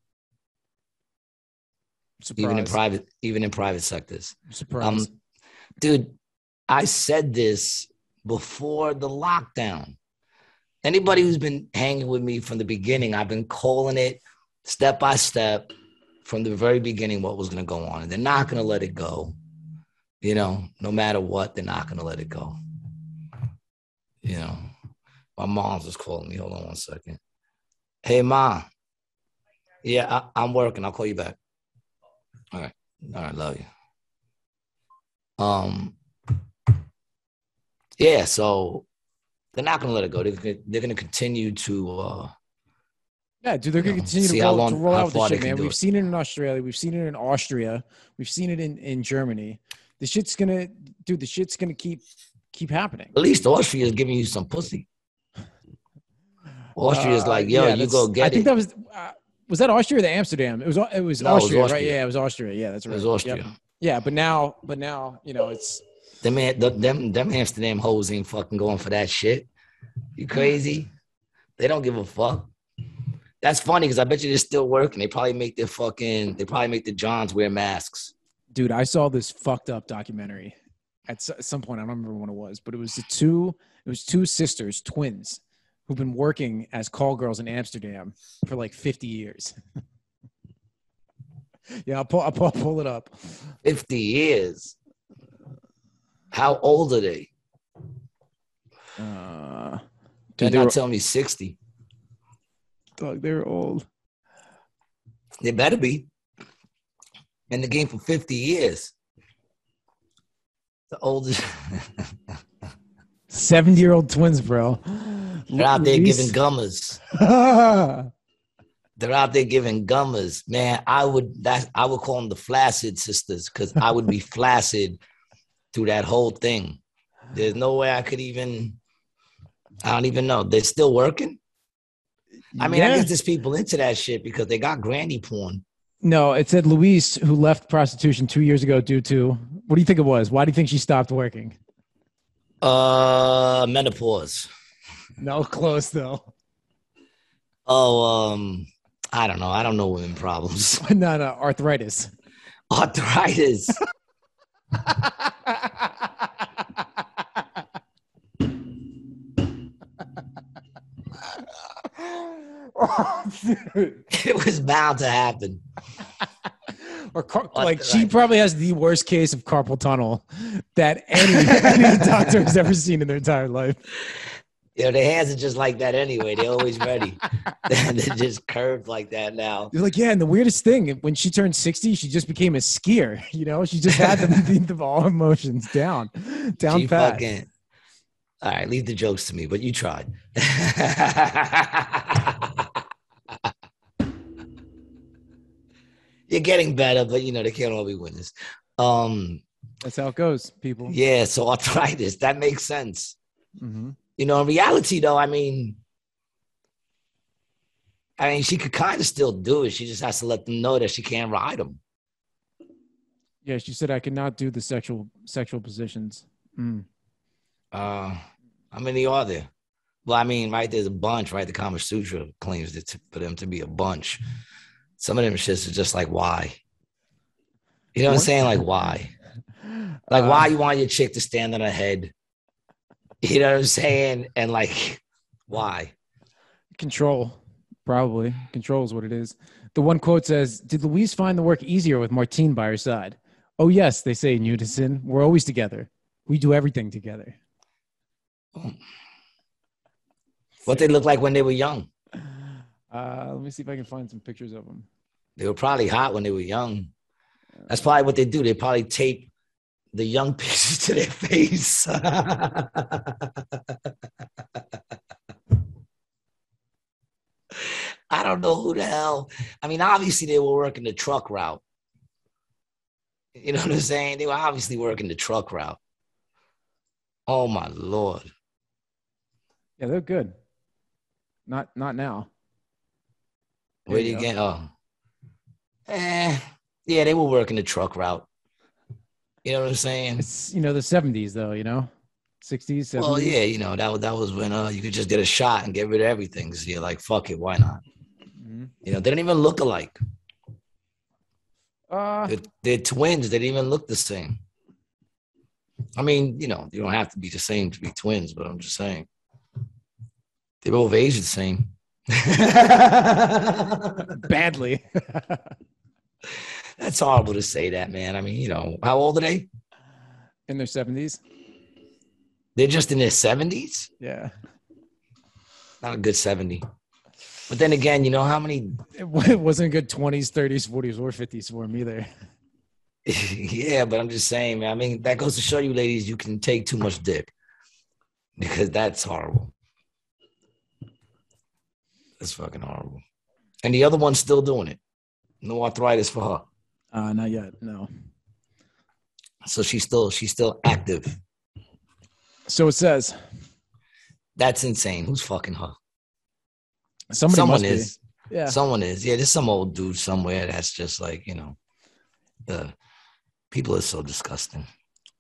Surprise. even in private, even in private sectors. Surprise. Um, dude, I said this before the lockdown. Anybody who's been hanging with me from the beginning, I've been calling it step by step from the very beginning what was going to go on. And they're not going to let it go. You know, no matter what, they're not going to let it go. You know, my mom's just calling me. Hold on one second. Hey, mom. Yeah, I, I'm working. I'll call you back. All right. All right. Love you. Um, yeah, so they're not going to let it go. They're, they're going to continue to. Uh, Yeah, dude, they're gonna continue to roll, long- to roll out with the shit, man. We've it. seen it in Australia, we've seen it in Austria, we've seen it in in Germany. The shit's gonna, dude. The shit's gonna keep keep happening. at least Austria is giving you some pussy. Austria's Uh, like, yo, yeah, you go get I think it. that was uh, was that Austria or the Amsterdam? It was it was No, it was Austria, right? Yeah, it was Austria. Yeah, that's right. it was Yep. Austria. Yeah, but now, but now, you know, it's Them, them, them Amsterdam hoes ain't fucking going for that shit. You crazy? They don't give a fuck. That's funny because I bet you they're still working. They probably make their fucking, they probably make the Johns wear masks. Dude. I saw this fucked up documentary at some point. I don't remember when it was, but it was the two. It was two sisters, twins, who've been working as call girls in Amsterdam for like fifty years. yeah, I'll pull, I'll pull, I'll pull it up. 50 years. How old are they? Uh, You're not telling me 60. dog, they're old. They better be. In the game for 50 years. The oldest. 70 year old twins, bro. They're out there giving gummers. They're out there giving gummers. Man, I would that I would call them the flaccid sisters because I would be flaccid through that whole thing. There's no way I could even. I don't even know. They're still working. I mean, I Yeah. guess there's people into that shit because they got granny porn. No, it said Louise, who left prostitution two years ago due to what do you think it was? Why do you think she stopped working? Uh, menopause. No, close though. Oh, um, I don't know. I don't know women problems. no, no, arthritis. Arthritis. oh, dude. it was bound to happen. Or car- like she probably has the worst case of carpal tunnel that any any doctor has ever seen in their entire life. You know, their hands are just like that anyway. They're always ready. They're just curved like that now. You're like, yeah, and the weirdest thing, when she turned 60, she just became a skier. You know, she just had the, the, the all emotions down, down She pat. fucking. All right, leave the jokes to me, but you tried. You're getting better, but you know they can't all be winners. Um, That's how it goes, people. yeah. So arthritis that makes sense. hmm You know, in reality, though, I mean, I mean, she could kind of still do it. She just has to let them know that she can't ride them. Yeah, she said I cannot do the sexual sexual positions. Mm. Uh, how many are there? Well, I mean, right, there's a bunch, right? The Kama Sutra claims that to, for them to be a bunch. Some of them shits are just like, why? You know what I'm saying? Like, why? Like, Uh, why you want your chick to stand on her head? You know what I'm saying? And like, why? Control, probably. Control is what it is. The one quote says, Did Louise find the work easier with Martine by her side? Oh, yes, they say in unison. We're always together. We do everything together. What they look like when they were young? Uh, let me see if I can find some pictures of them. They were probably hot when they were young. That's probably what they do. They probably tape the young pictures to their face. I don't know who the hell. I mean, obviously they were working the truck route. You know what I'm saying? They were obviously working the truck route. Oh my lord. Yeah, they're good. Not not now. Where do you get? Oh, eh, yeah, they were working the truck route. You know what I'm saying? It's you know the seventies though, you know, sixties, seventies. Well, yeah, you know that was that was when uh, you could just get a shot and get rid of everything. So you're like, fuck it, why not? Mhm. You know, they didn't even look alike. Uh, They're, they're twins. They didn't even look the same. I mean, you know, you don't have to be the same to be twins, but I'm just saying they both aged the same. badly. That's horrible to say that, man. I mean, you know, how old are they? In their seventies. They're just in their 70s. Yeah. Not a good 70. But then again, you know how many It wasn't a good twenties, thirties, forties, or fifties for him either. yeah, but I'm just saying, man. I mean, that goes to show you, ladies, you can take too much dick because that's horrible. That's fucking horrible. And the other one's still doing it. No arthritis for her, Uh, not yet. No. so she's still she's still active. So it says That's insane. Who's fucking her? somebody Someone must is. be. Yeah. Someone is. Yeah, there's some old dude somewhere that's just like you know, the people are so disgusting.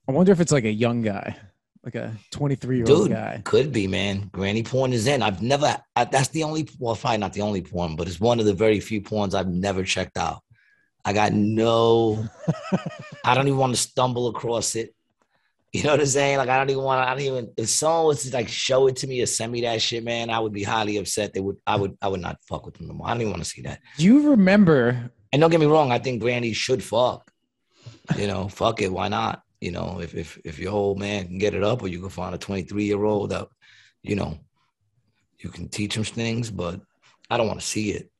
I wonder if it's like a young guy, like a twenty-three year old Dude, guy. could be, man. Granny porn is in. I've never, I, that's the only, well, probably not the only porn, but it's one of the very few porns I've never checked out. I got no, I don't even want to stumble across it. You know what I'm saying? Like, I don't even want to, I don't even, if someone was to like show it to me or send me that shit, man, I would be highly upset. They would, I would, I would not fuck with them no more. I don't even want to see that. Do you remember? And don't get me wrong, I think Granny should fuck. You know, fuck it, why not? You know, if if if your old man can get it up, or you can find a 23 year old that, you know, you can teach him things, but I don't want to see it.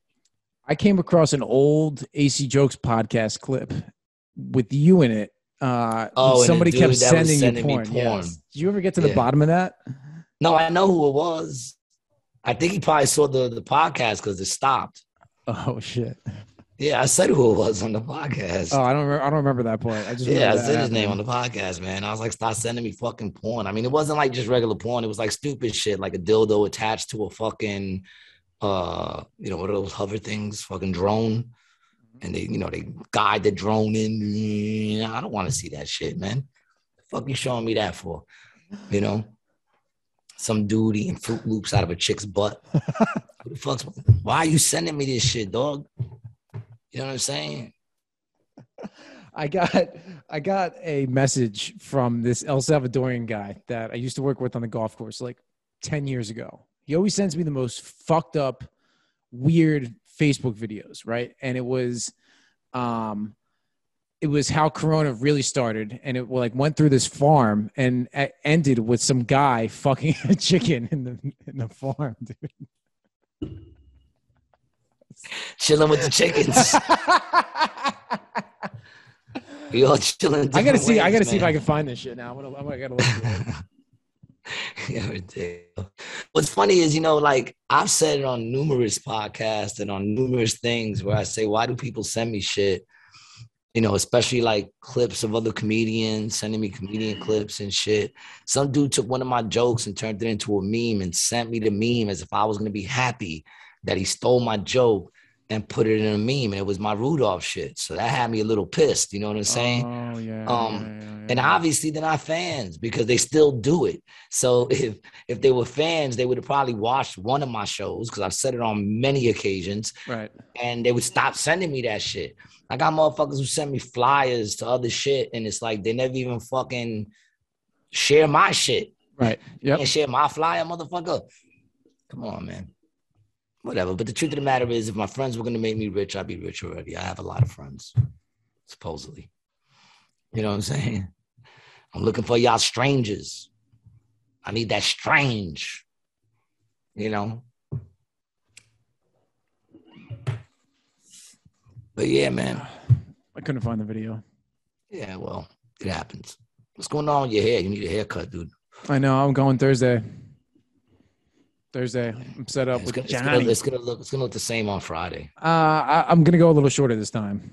I came across an old AC Jokes podcast clip with you in it, Uh, Oh, somebody kept dude that was sending, sending me you porn. porn. Yes. Did you ever get to the Yeah. bottom of that? No, I know who it was. I think he probably saw the the podcast because it stopped. Oh shit! Yeah, I said who it was on the podcast. Oh, I don't. Remember, I don't remember that part. I just yeah, I said his name on the podcast, man. I was like, stop sending me fucking porn. I mean, it wasn't like just regular porn. It was like stupid shit, like a dildo attached to a fucking, uh, you know, what are those hover things? Fucking drone. And they, you know, they guide the drone in. I don't want to see that shit, man. The fuck you showing me that for? You know, some dude eating Froot Loops out of a chick's butt. Who the fuck's? Why are you sending me this shit, dog? You know what I'm saying? I got I got a message from this El Salvadorian guy that I used to work with on the golf course like 10 years ago. He always sends me the most fucked up weird Facebook videos, right? And it was um it was how corona really started and it like went through this farm and ended with some guy fucking a chicken in the in the farm, dude. Chilling with the chickens. We all chilling. I gotta see. I gotta ways, see if I can find this shit now. I'm gonna. I'm gonna gotta look through it. What's funny is, you know, like I've said it on numerous podcasts and on numerous things where I say, why do people send me shit? You know, especially like clips of other comedians sending me comedian clips and shit. Some dude took one of my jokes and turned it into a meme and sent me the meme as if I was gonna be happy that he stole my joke and put it in a meme. And it was my Rudolph shit. So that had me a little pissed. You know what I'm saying? Oh yeah. Um, yeah, yeah. And obviously they're not fans because they still do it. So if if they were fans, they would have probably watched one of my shows because I've said it on many occasions, right. and they would stop sending me that shit. I got motherfuckers who send me flyers to other shit, and it's like they never even fucking share my shit. Right. Yeah. Share my flyer, motherfucker. Come on, man. Whatever. But the truth of the matter is, if my friends were gonna make me rich, I'd be rich already. I have a lot of friends, supposedly. You know what I'm saying? I'm looking for y'all strangers. I need that strange. You know. But yeah, man. I couldn't find the video. Yeah, well, it happens. What's going on with your hair? You need a haircut, dude. I know. I'm going Thursday. Thursday. I'm set up It's with gonna, it's, gonna, Johnny. it's gonna look it's gonna look the same on Friday. Uh, I, I'm gonna go a little shorter this time.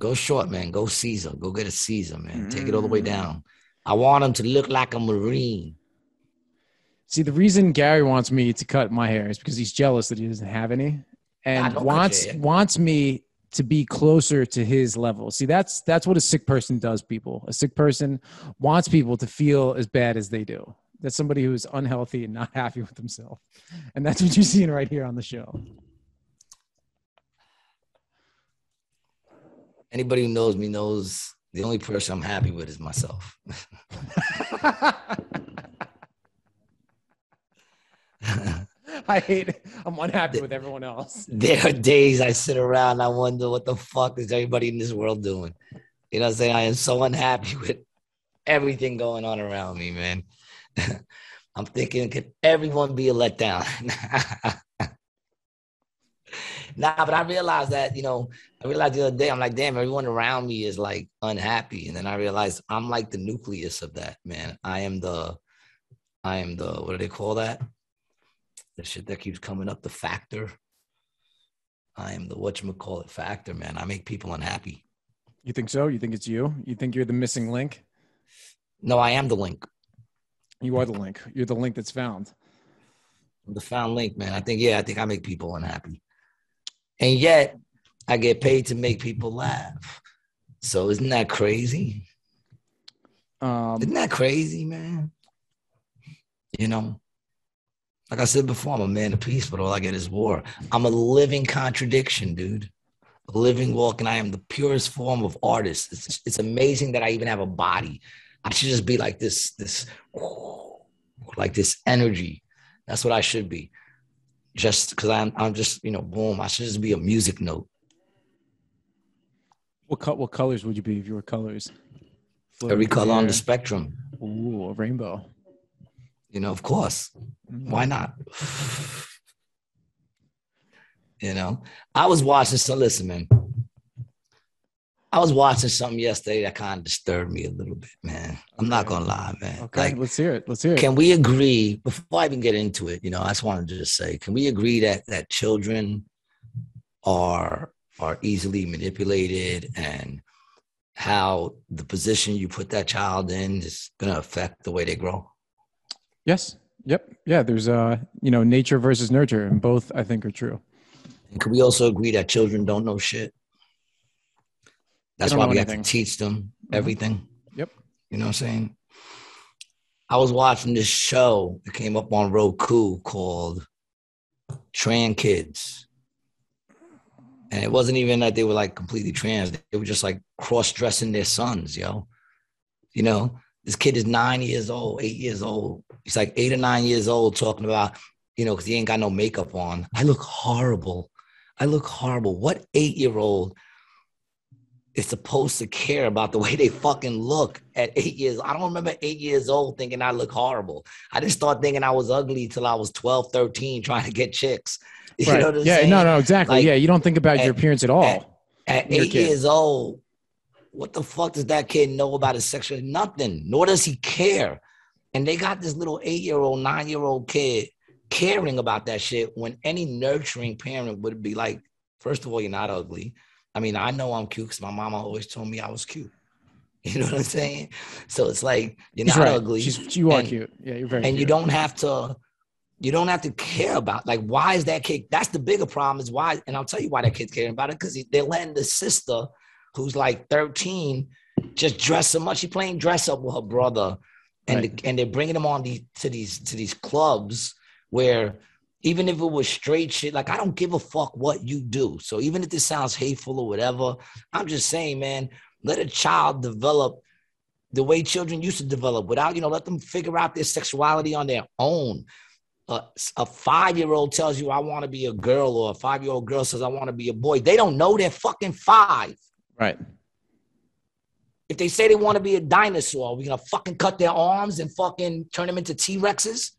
Go short, man. Go Caesar. Go get a Caesar, man. Take it all the way down. I want him to look like a Marine. See, the reason Gary wants me to cut my hair is because he's jealous that he doesn't have any, and wants wants me to be closer to his level. See, that's that's what a sick person does. People, a sick person wants people to feel as bad as they do. That's somebody who's unhealthy and not happy with himself, and that's what you're seeing right here on the show. Anybody who knows me knows the only person I'm happy with is myself. I hate. It. I'm unhappy with everyone else. there are days I sit around and I wonder what the fuck is everybody in this world doing. You know what I'm saying? I am so unhappy with everything going on around me, man. I'm thinking, could everyone be a letdown? nah, but I realized that, you know, I realized the other day, I'm like, damn, everyone around me is like unhappy. And then I realized I'm like the nucleus of that, man. I am the, I am the, what do they call that? The shit that keeps coming up, the factor. I am the whatchamacallit factor, man. I make people unhappy. You think so? You think it's you? You think you're the missing link? No, I am the link. You are the link. You're the link that's found. I'm the found link, man. I think, yeah, I think I make people unhappy. And yet I get paid to make people laugh. So isn't that crazy? Um, Isn't that crazy, man? You know, like I said before, I'm a man of peace, but all I get is war. I'm a living contradiction, dude. A living walking. I am the purest form of artist. It's, it's amazing that I even have a body. I should just be like this, this, like this energy. That's what I should be. Just because I'm, I'm just, you know, boom. I should just be a music note. what co- what colors would you be if you were colors? Every color on the spectrum. Ooh, a rainbow. You know, of course. Mhm. Why not? You know, I was watching. So listen, man. I was watching something yesterday that kind of disturbed me a little bit, man. I'm not gonna lie, man. Okay, like, let's hear it. Let's hear it. Can we agree before I even get into it? You know, I just wanted to just say, can we agree that that children are are easily manipulated and how the position you put that child in is going to affect the way they grow? Yes. Yep. Yeah. There's uh, you know, nature versus nurture, and both I think are true. And can we also agree that children don't know shit? That's why we anything. have to teach them mm-hmm. everything. Mm-hmm. Yep. You know what I'm saying? I was watching this show that came up on Roku called Trans Kids. And it wasn't even that they were like completely trans. They were just like cross dressing their sons, yo. You know, this kid is nine years old, eight years old. He's like eight or nine years old talking about, you know, because he ain't got no makeup on. I look horrible. I look horrible. What eight year old is supposed to care about the way they fucking look at eight years. I don't remember eight years old thinking I look horrible. I didn't start thinking I was ugly till I was 12, 13, trying to get chicks. You right. yeah, saying? no, no, exactly. Like, yeah, you don't think about at, your appearance at all. At, at eight kid. years old, what the fuck does that kid know about his sexual? Nothing. Nor does he care. And they got this little eight-year-old, nine-year-old kid caring about that shit when any nurturing parent would be like, first of all, you're not ugly. I mean, I know I'm cute because my mama always told me I was cute. You know what I'm saying? So it's like you're not right. ugly. She's, you are and, cute. Yeah, you're very. And cute. you don't have to. You don't have to care about like why is that kid? That's the bigger problem is why, and I'll tell you why that kid's caring about it because they're letting the sister, who's like 13, just dress so much. She playing dress up with her brother, and right. the, and they're bringing them on these to these to these clubs where even if it was straight shit, like I don't give a fuck what you do. So even if this sounds hateful or whatever, I'm just saying, man, let a child develop the way children used to develop without, you know, let them figure out their sexuality on their own. Uh, a five year old tells you, I want to be a girl, or a five year old girl says, I want to be a boy. They don't know they're fucking five. Right. If they say they want to be a dinosaur, we're going to fucking cut their arms and fucking turn them into T Rexes.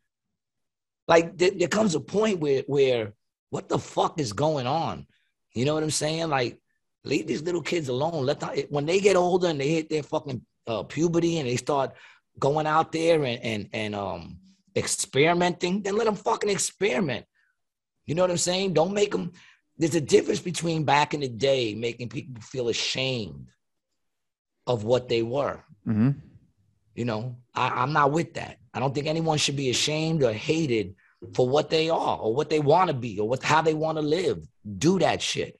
Like there, there comes a point where where what the fuck is going on? You know what I'm saying? Like leave these little kids alone. Let them when they get older and they hit their fucking uh, puberty and they start going out there and and and um experimenting, then let them fucking experiment. You know what I'm saying? Don't make them. There's a difference between back in the day making people feel ashamed of what they were. Mm-hmm. You know, I, I'm not with that. I don't think anyone should be ashamed or hated for what they are or what they want to be or what how they want to live. Do that shit.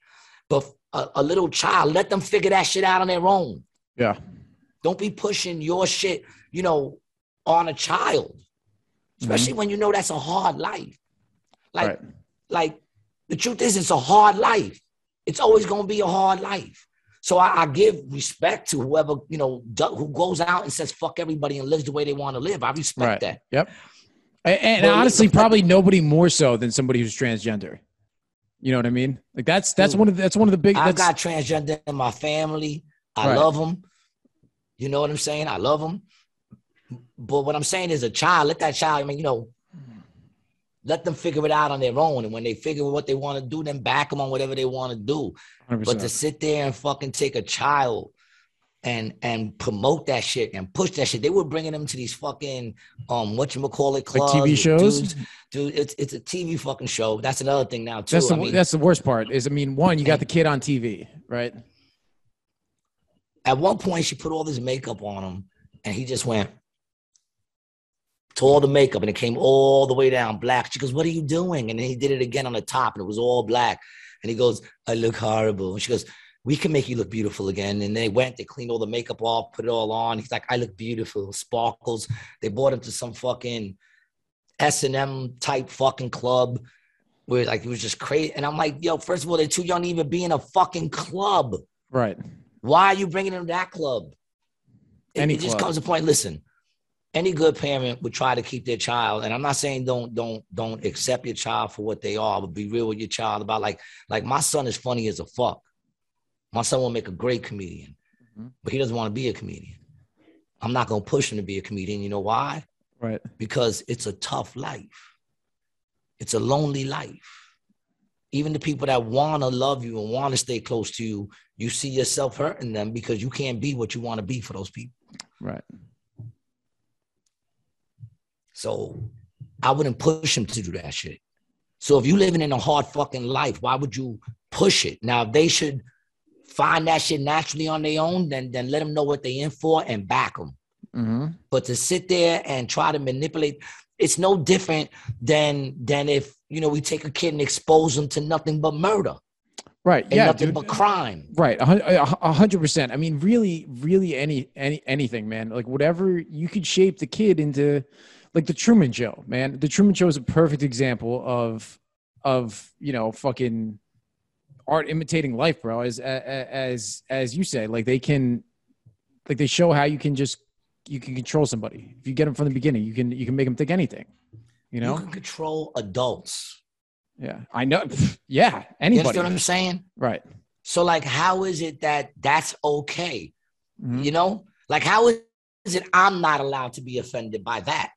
But a, a, little child, let them figure that shit out on their own. Yeah. Don't be pushing your shit, you know, on a child. Especially mm-hmm. when you know that's a hard life. Like, right. like the truth is it's a hard life. It's always gonna be a hard life. So I, I, give respect to whoever you know who goes out and says fuck everybody and lives the way they want to live. I respect right. that. Yep. And, and honestly, probably nobody more so than somebody who's transgender. You know what I mean? Like that's that's one of the, that's one of the big. I've got transgender in my family. I right. love them. You know what I'm saying? I love them. But what I'm saying is, a child, let that child. I mean, you know, let them figure it out on their own. And when they figure what they want to do, then back them on whatever they want to do. 100%. But to sit there and fucking take a child and and promote that shit and push that shit. They were bringing them to these fucking um what you call it clubs, like TV shows. Dudes. Dude, it's it's a TV fucking show. That's another thing now too. That's the, I mean, that's the worst part. Is I mean, one, you got the kid on TV, right? At one point, she put all this makeup on him, and he just went to all the makeup and it came all the way down black. She goes, What are you doing? And then he did it again on the top and it was all black. And he goes, I look horrible. And she goes, We can make you look beautiful again. And they went, they cleaned all the makeup off, put it all on. He's like, I look beautiful, sparkles. They brought him to some fucking S&M type fucking club where like it was just crazy. And I'm like, yo, first of all, they're too young to even be in a fucking club. Right. Why are you bringing them to that club? Any it, it just comes to point. Listen, any good parent would try to keep their child and i'm not saying don't don't don't accept your child for what they are but be real with your child about like like my son is funny as a fuck. My son will make a great comedian mm-hmm. but he doesn't want to be a comedian. I'm not going to push him to be a comedian. You know why? Right. Because it's a tough life. It's a lonely life. Even the people that want to love you and want to stay close to you, you see yourself hurting them because you can't be what you want to be for those people. Right. So I wouldn't push them to do that shit. So if you living in a hard fucking life, why would you push it? Now if they should find that shit naturally on their own, then then let them know what they in for and back them. Mm-hmm. But to sit there and try to manipulate, it's no different than than if you know we take a kid and expose them to nothing but murder Right. and Yeah. nothing dude. but crime. Right, a hun- a a hundred percent. I mean, really, really, any, any, anything, man. Like whatever you could shape the kid into, like the Truman Show, man. The Truman Show is a perfect example of, of you know, fucking art imitating life, bro. As as as you say, like they can, like they show how you can just you can control somebody if you get them from the beginning. You can you can make them think anything. You know, You can control adults. Yeah, I know. Yeah, anybody. You understand what I'm saying? Right. So like, how is it that that's okay? Mhm. You know, like how is it I'm not allowed to be offended by that?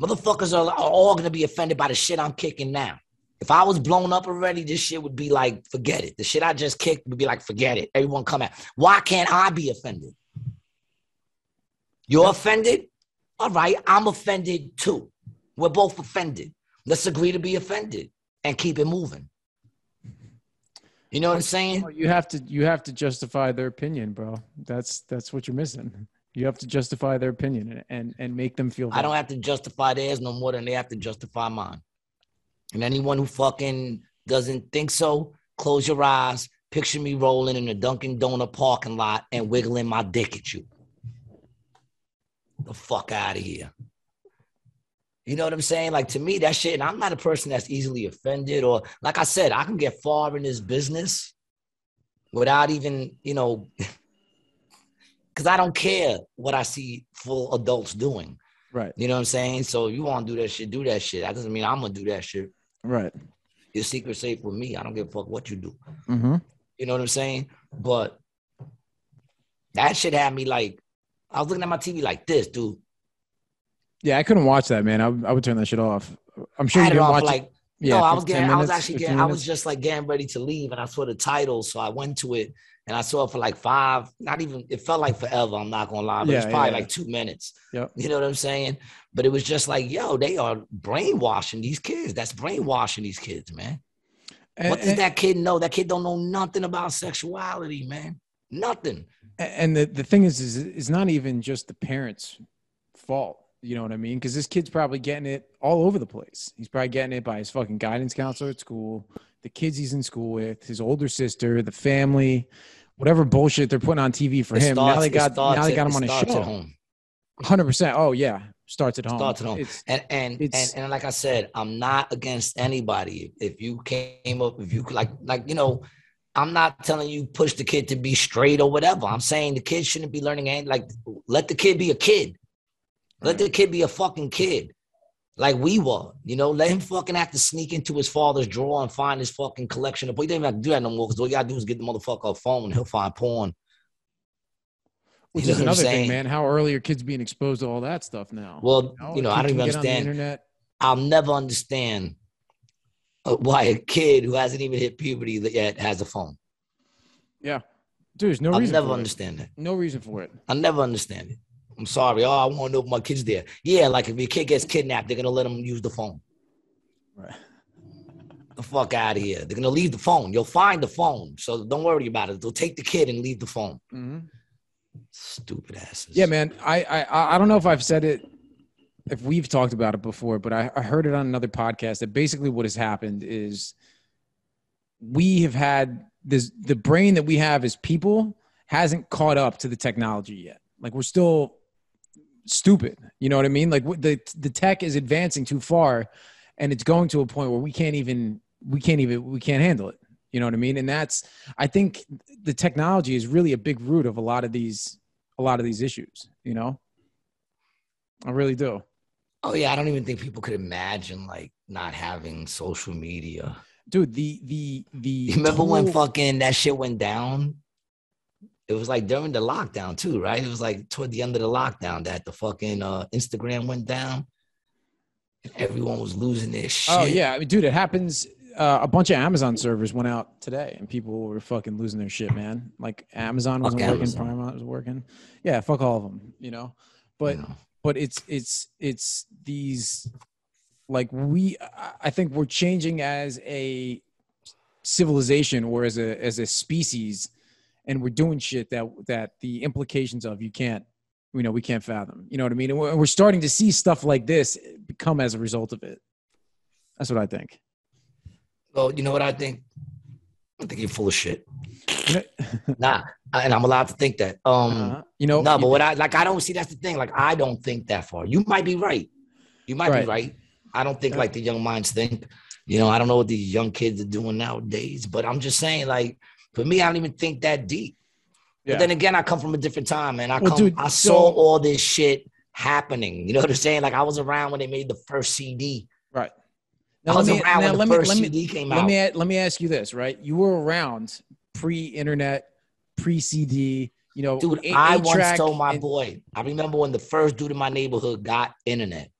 Motherfuckers are, are all gonna be offended by the shit I'm kicking now. If I was blown up already, this shit would be like, forget it. The shit I just kicked would be like, forget it. Everyone come out. Why can't I be offended? You're offended? All right, I'm offended too. We're both offended. Let's agree to be offended and keep it moving. You know what I'm saying? Oh, you have to you have to justify their opinion, bro. That's that's what you're missing. You have to justify their opinion and and, and make them feel. I don't have to justify theirs no more than they have to justify mine. And anyone who fucking doesn't think so, close your eyes. Picture me rolling in a Dunkin' Donut parking lot and wiggling my dick at you. The fuck out of here. You know what I'm saying? Like to me, that shit, and I'm not a person that's easily offended, or like I said, I can get far in this business without even, you know, because I don't care what I see full adults doing. Right, You know what I'm saying? So if you want to do that shit, do that shit. That doesn't mean I'm gonna do that shit. right. Your secret safe with me. I don't give a fuck what you do. Mm-hmm. You know what I'm saying? But that shit had me like, I was looking at my TV like this, dude. Yeah, I couldn't watch that, man. I, I would turn that shit off. I'm sure you didn't watch for it. like Yeah, no, I was 10 getting, I was actually 15 getting, I was just like getting ready to leave, and I saw the title, so I went to it, and I saw it for like five, not even. It felt like forever. I'm not gonna lie, but it's Yeah, probably yeah. like two minutes. Yep. You know what I'm saying? But it was just like, yo, they are brainwashing these kids. That's brainwashing these kids, man. And, what does and, that kid know? That kid don't know nothing about sexuality, man. Nothing. and the, the thing is, is it's not even just the parents' fault. You know what I mean? Because this kid's probably getting it all over the place. He's probably getting it by his fucking guidance counselor at school, the kids he's in school with, his older sister, the family, whatever bullshit they're putting on TV for It him. now they got now they got him on a show. home. Hundred percent. Oh yeah, starts at home. Starts at home. It's, And and, and It's- and like I said, I'm not against anybody. If you came up, if you like, like you know, I'm not telling you push the kid to be straight or whatever. I'm saying the kid shouldn't be learning any like let the kid be a kid. Let the kid be a fucking kid. Like we were, you know, let him fucking have to sneak into his father's drawer and find his fucking collection of. He don't even have to do that no more because all you gotta do is get the motherfucker a phone and he'll find porn. which You is know another thing, man. How early are kids being exposed to all that stuff now? Well, you know, a I kid don't even get on the understand. internet. I'll never understand uh, why a kid who hasn't even hit puberty yet has a phone. Yeah, dude, there's no I'll reason. never for it. that. No reason for it. I'll never understand it. I'm sorry. Oh, I want to know if my kid's there. Yeah, like if your kid gets kidnapped, they're gonna let them use the phone. Right. The fuck out of here. They're gonna leave the phone. You'll find the phone, so don't worry about it. They'll take the kid and leave the phone. hmm Stupid asses. Yeah, man. I, I I don't know if I've said it, if we've talked about it before, but I, I heard it on another podcast that basically what has happened is we have had this the brain that we have as people hasn't caught up to the technology yet. Like we're still stupid. You know what I mean? Like the the tech is advancing too far, and it's going to a point where we can't even we can't even we can't handle it. You know what I mean? And that's I think the technology is really a big root of a lot of these a lot of these issues. You know, I really do. Oh yeah, I don't even think people could imagine like not having social media. Dude, the the the remember when fucking that shit went down? It was like during the lockdown too, right? It was like toward the end of the lockdown that the fucking uh, Instagram went down. And everyone was losing their shit. Oh yeah, I mean, dude, it happens. uh, a bunch of Amazon servers went out today, and people were fucking losing their shit, man. Like Amazon wasn't Fuck working, Amazon. Prime was working. Yeah, fuck all of them, you know. But know. but it's it's it's these like we I think we're changing as a civilization or as a as a species, and we're doing shit that that the implications of you can't you know we can't fathom. You know what I mean? And we're, we're starting to see stuff like this become as a result of it. That's what I think. Well, you know what I think? I think you're full of shit. Nah, and I'm allowed to think that. Um, uh, you know, no, but what I like, I don't see. That's the thing. Like, I don't think that far. You might be right. You might Right. be right. I don't think Yeah. like the young minds think. You know, I don't know what these young kids are doing nowadays. But I'm just saying, like, for me, I don't even think that deep. yeah. But then again, I come from a different time, and I Well, come. dude, I so- saw all this shit happening. You know what I'm saying? Like, I was around when they made the first CD. right. I was around now when the let me first me CD came let out. me let me ask you this, right? You were around pre-internet, pre-CD. You know, Dude, eight- I eight once track told my and- boy, I remember when the first dude in my neighborhood got internet.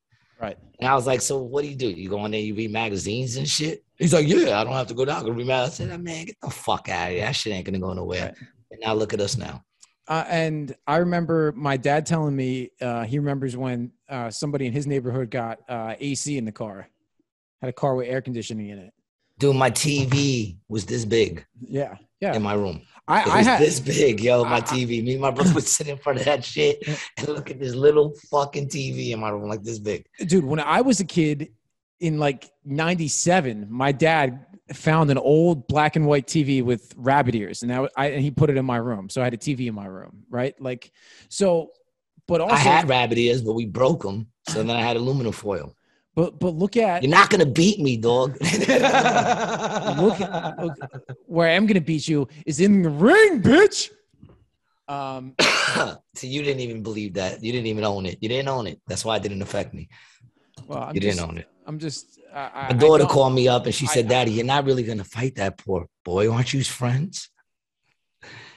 right. And I was like, so what do you do? You go in there, you read magazines and shit? He's like, yeah, I don't have to go down. I can read magazines. I said, man, get the fuck out of here. That shit ain't gonna go nowhere. Right. And now look at us now. Uh, and I remember my dad telling me uh, he remembers when uh, somebody in his neighborhood got uh, AC in the car, had a car with air conditioning in it. Dude, my TV was this big Yeah, yeah. in my room. It I, I was had this big, yo, my I- TV. Me and my brother would sit in front of that shit and look at this little fucking TV in my room, like this big. dude when i was a kid in like 97 my dad found an old black and white tv with rabbit ears and, that, I, and he put it in my room so i had a tv in my room right like so but also I had rabbit ears, but we broke them. So then I had aluminum foil. but but look at You're not gonna beat me, dog. look, at- look where i am gonna beat you is in the ring bitch um See, you didn't even believe that. You didn't even own it. You didn't own it. That's why it didn't affect me. Well i'm you just didn't own it. i'm just I, I, My daughter called me up and she I- said, Daddy, you're not really gonna fight that poor boy. Aren't you his friends?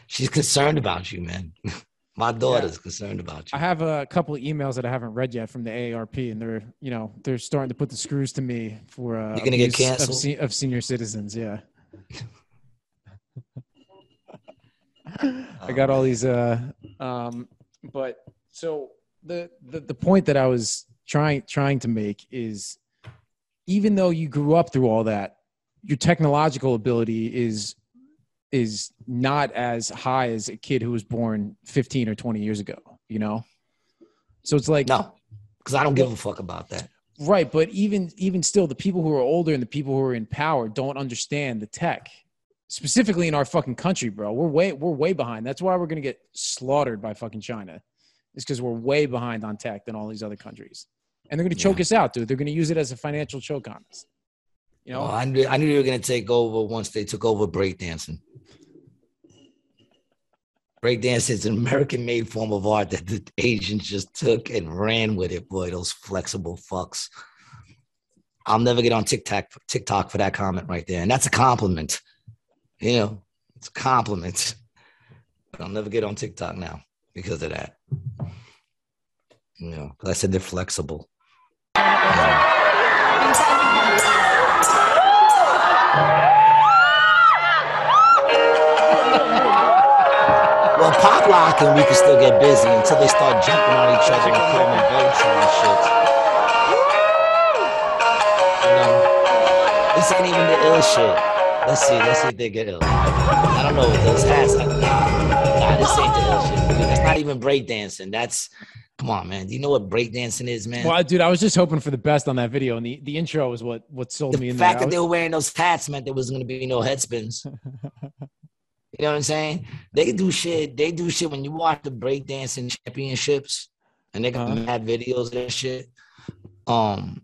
She's concerned about you, man. My daughter's concerned about you. I have a couple of emails that I haven't read yet from the AARP, and they're you know they're starting to put the screws to me for uh, You're gonna get abuse of, canceled? se- of senior citizens. Yeah, I got all these. Uh, um, but so the, the the point that I was trying trying to make is, even though you grew up through all that, your technological ability is is not as high as a kid who was born 15 or 20 years ago. You know, so it's like No, because I don't give a fuck about that. Right, but even even still, the people who are older and the people who are in power don't understand the tech, specifically in our fucking country, bro. We're way we're way behind. That's why we're gonna get slaughtered by fucking China. It's because we're way behind on tech than all these other countries, and they're gonna choke Yeah. us out, dude. They're gonna use it as a financial choke on us. You know, I knew I knew they were gonna take over once they took over breakdancing. Breakdance is an American-made form of art that the Asians just took and ran with it. Boy, those flexible fucks. I'll never get on TikTok TikTok for that comment right there, and that's a compliment. You know, it's a compliment. But I'll never get on TikTok now because of that. You know, I said they're flexible. Well, pop lock and we can still get busy until they start jumping on each other and putting in Voltron and shit. You know, this ain't even the ill shit. Let's see, let's see if they get ill. I don't know what those hats are. Nah, this ain't the ill shit. Dude, that's not even breakdancing. That's, come on, man. Do you know what breakdancing is, man? well, dude, I was just hoping for the best on that video, and the, the intro was what what sold me the fact there. that they were wearing those hats meant there was going to be no head spins. You know what I'm saying? They do shit. They do shit when you watch the breakdancing championships, and they got Uh-huh. mad videos and shit. Um,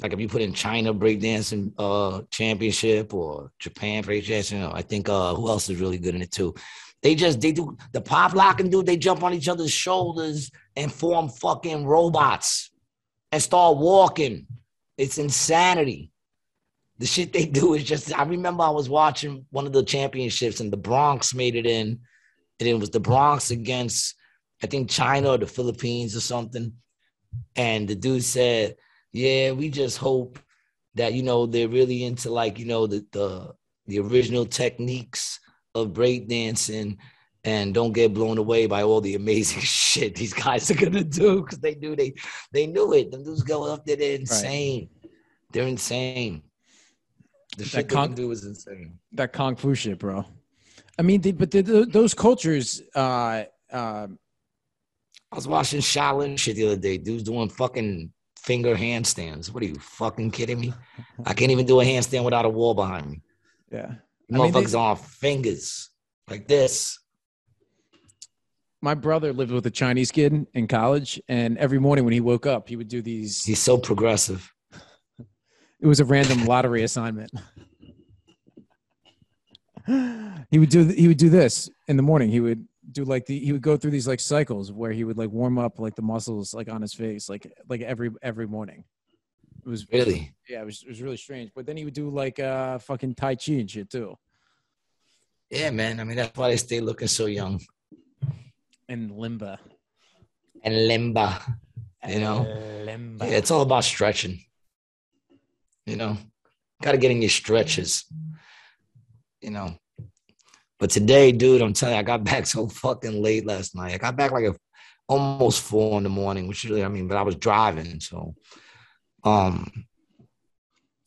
like if you put in China breakdancing uh championship or Japan breakdancing, I think uh who else is really good in it too? They just they do the pop locking dude. They jump on each other's shoulders and form fucking robots and start walking. It's insanity the shit they do is just I remember I was watching one of the championships and the Bronx made it in and it was the Bronx against I think China or the Philippines or something and the dude said yeah we just hope that you know they're really into like you know the the the original techniques of breakdancing and don't get blown away by all the amazing shit these guys are gonna do because they knew they they knew it. Them dudes go up there, they're insane. Right. They're insane. The shit that they do is insane. That kung fu shit, bro. I mean, they, but the, the, those cultures. Uh, uh, I was watching Shaolin shit the other day. Dudes doing fucking finger handstands. What are you fucking kidding me? I can't even do a handstand without a wall behind me. Yeah, motherfuckers mean, they, on fingers like this my brother lived with a Chinese kid in college, and every morning when he woke up, he would do these. He's so progressive. It was a random lottery assignment. he would do he would do this in the morning. He would do like the he would go through these like cycles where he would like warm up like the muscles like on his face like like every every morning. It was really yeah, it was it was really strange. But then he would do like uh fucking tai chi and shit too. Yeah, man. I mean that's why they stay looking so young and limba and limba you know limba. Yeah, it's all about stretching you know got to get in your stretches you know but today dude i'm telling you i got back so fucking late last night i got back like a, almost four in the morning which really i mean but i was driving so um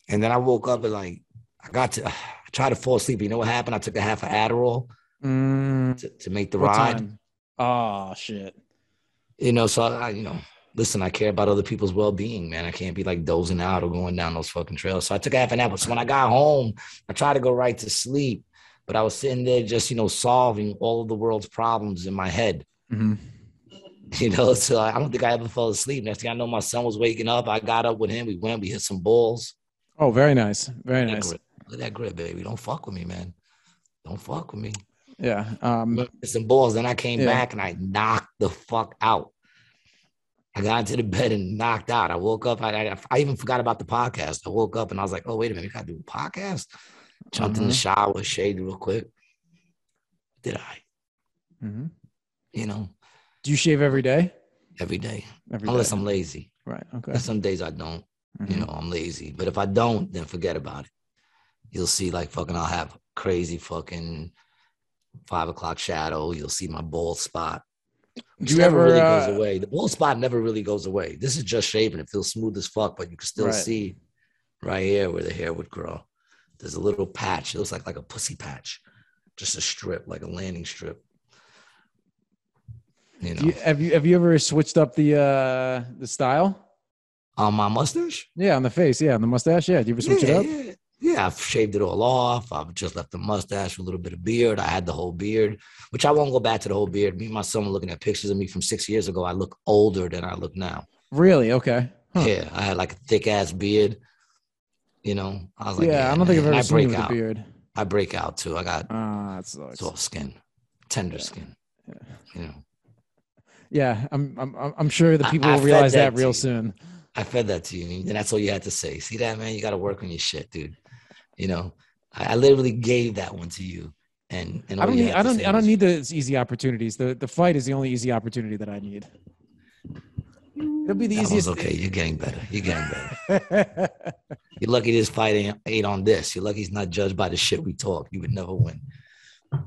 and then i woke up and like i got to I tried to fall asleep you know what happened i took a half of adderall mm. to, to make the what ride time? Oh shit. You know, so I, you know, listen, I care about other people's well being, man. I can't be like dozing out or going down those fucking trails. So I took half an hour. So when I got home, I tried to go right to sleep, but I was sitting there just, you know, solving all of the world's problems in my head. Mm-hmm. You know, so I don't think I ever fell asleep. Next thing I know, my son was waking up. I got up with him. We went, we hit some balls. Oh, very nice. Very Look nice. Look at that grip, baby. Don't fuck with me, man. Don't fuck with me. Yeah. Um, some balls. Then I came yeah. back and I knocked the fuck out. I got into the bed and knocked out. I woke up. I, I, I even forgot about the podcast. I woke up and I was like, oh, wait a minute. We got to do a podcast. Jumped mm-hmm. in the mm-hmm. shower, shaved real quick. Did I? Mm-hmm. You know. Do you shave every day? Every day. Every Unless day. I'm lazy. Right. Okay. Some days I don't. Mm-hmm. You know, I'm lazy. But if I don't, then forget about it. You'll see, like, fucking, I'll have crazy fucking five o'clock shadow. You'll see my bald spot. Which you never ever, really uh, goes away. The bald spot never really goes away. This is just shaving. It feels smooth as fuck, but you can still right. see right here where the hair would grow. There's a little patch. It looks like like a pussy patch, just a strip, like a landing strip. You know. You, have you have you ever switched up the uh the style? On my mustache? Yeah, on the face. Yeah, on the mustache. Yeah. Do you ever switch yeah, it up? Yeah. Yeah, I've shaved it all off. I've just left the mustache, with a little bit of beard. I had the whole beard, which I won't go back to the whole beard. Me and my son were looking at pictures of me from six years ago. I look older than I look now. Really? Okay. Huh. Yeah, I had like a thick ass beard. You know, I was like, yeah, yeah I don't think I've ever seen you with a beard. I break out too. I got uh, soft skin, tender yeah. skin. Yeah. You know. Yeah, I'm I'm I'm sure the people I, will realize that, that real soon. I fed that to you, and that's all you had to say. See that, man? You got to work on your shit, dude. You know, I, I literally gave that one to you. And, and I don't need I don't I don't need the easy opportunities. The the fight is the only easy opportunity that I need. It'll be the that easiest. Okay, you're getting better. You're getting better. you're lucky this fight ain't, on this. You're lucky he's not judged by the shit we talk. You would never win. All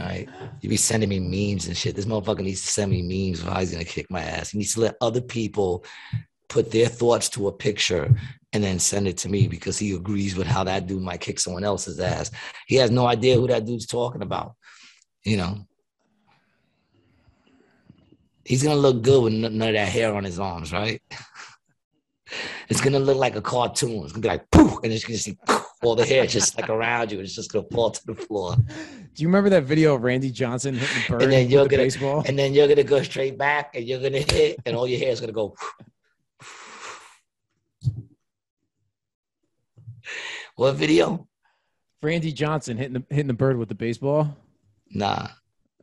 right. You be sending me memes and shit. This motherfucker needs to send me memes how he's gonna kick my ass. He needs to let other people put their thoughts to a picture and then send it to me because he agrees with how that dude might kick someone else's ass. He has no idea who that dude's talking about. You know, he's gonna look good with none of that hair on his arms, right? it's gonna look like a cartoon. It's gonna be like poof, and it's gonna see poof, all the hair just like around you. It's just gonna fall to the floor. Do you remember that video of Randy Johnson hitting the Bird and then you're gonna, baseball? And then you're gonna go straight back, and you're gonna hit, and all your hair is gonna go. What video? Randy Johnson hitting the hitting the bird with the baseball. Nah.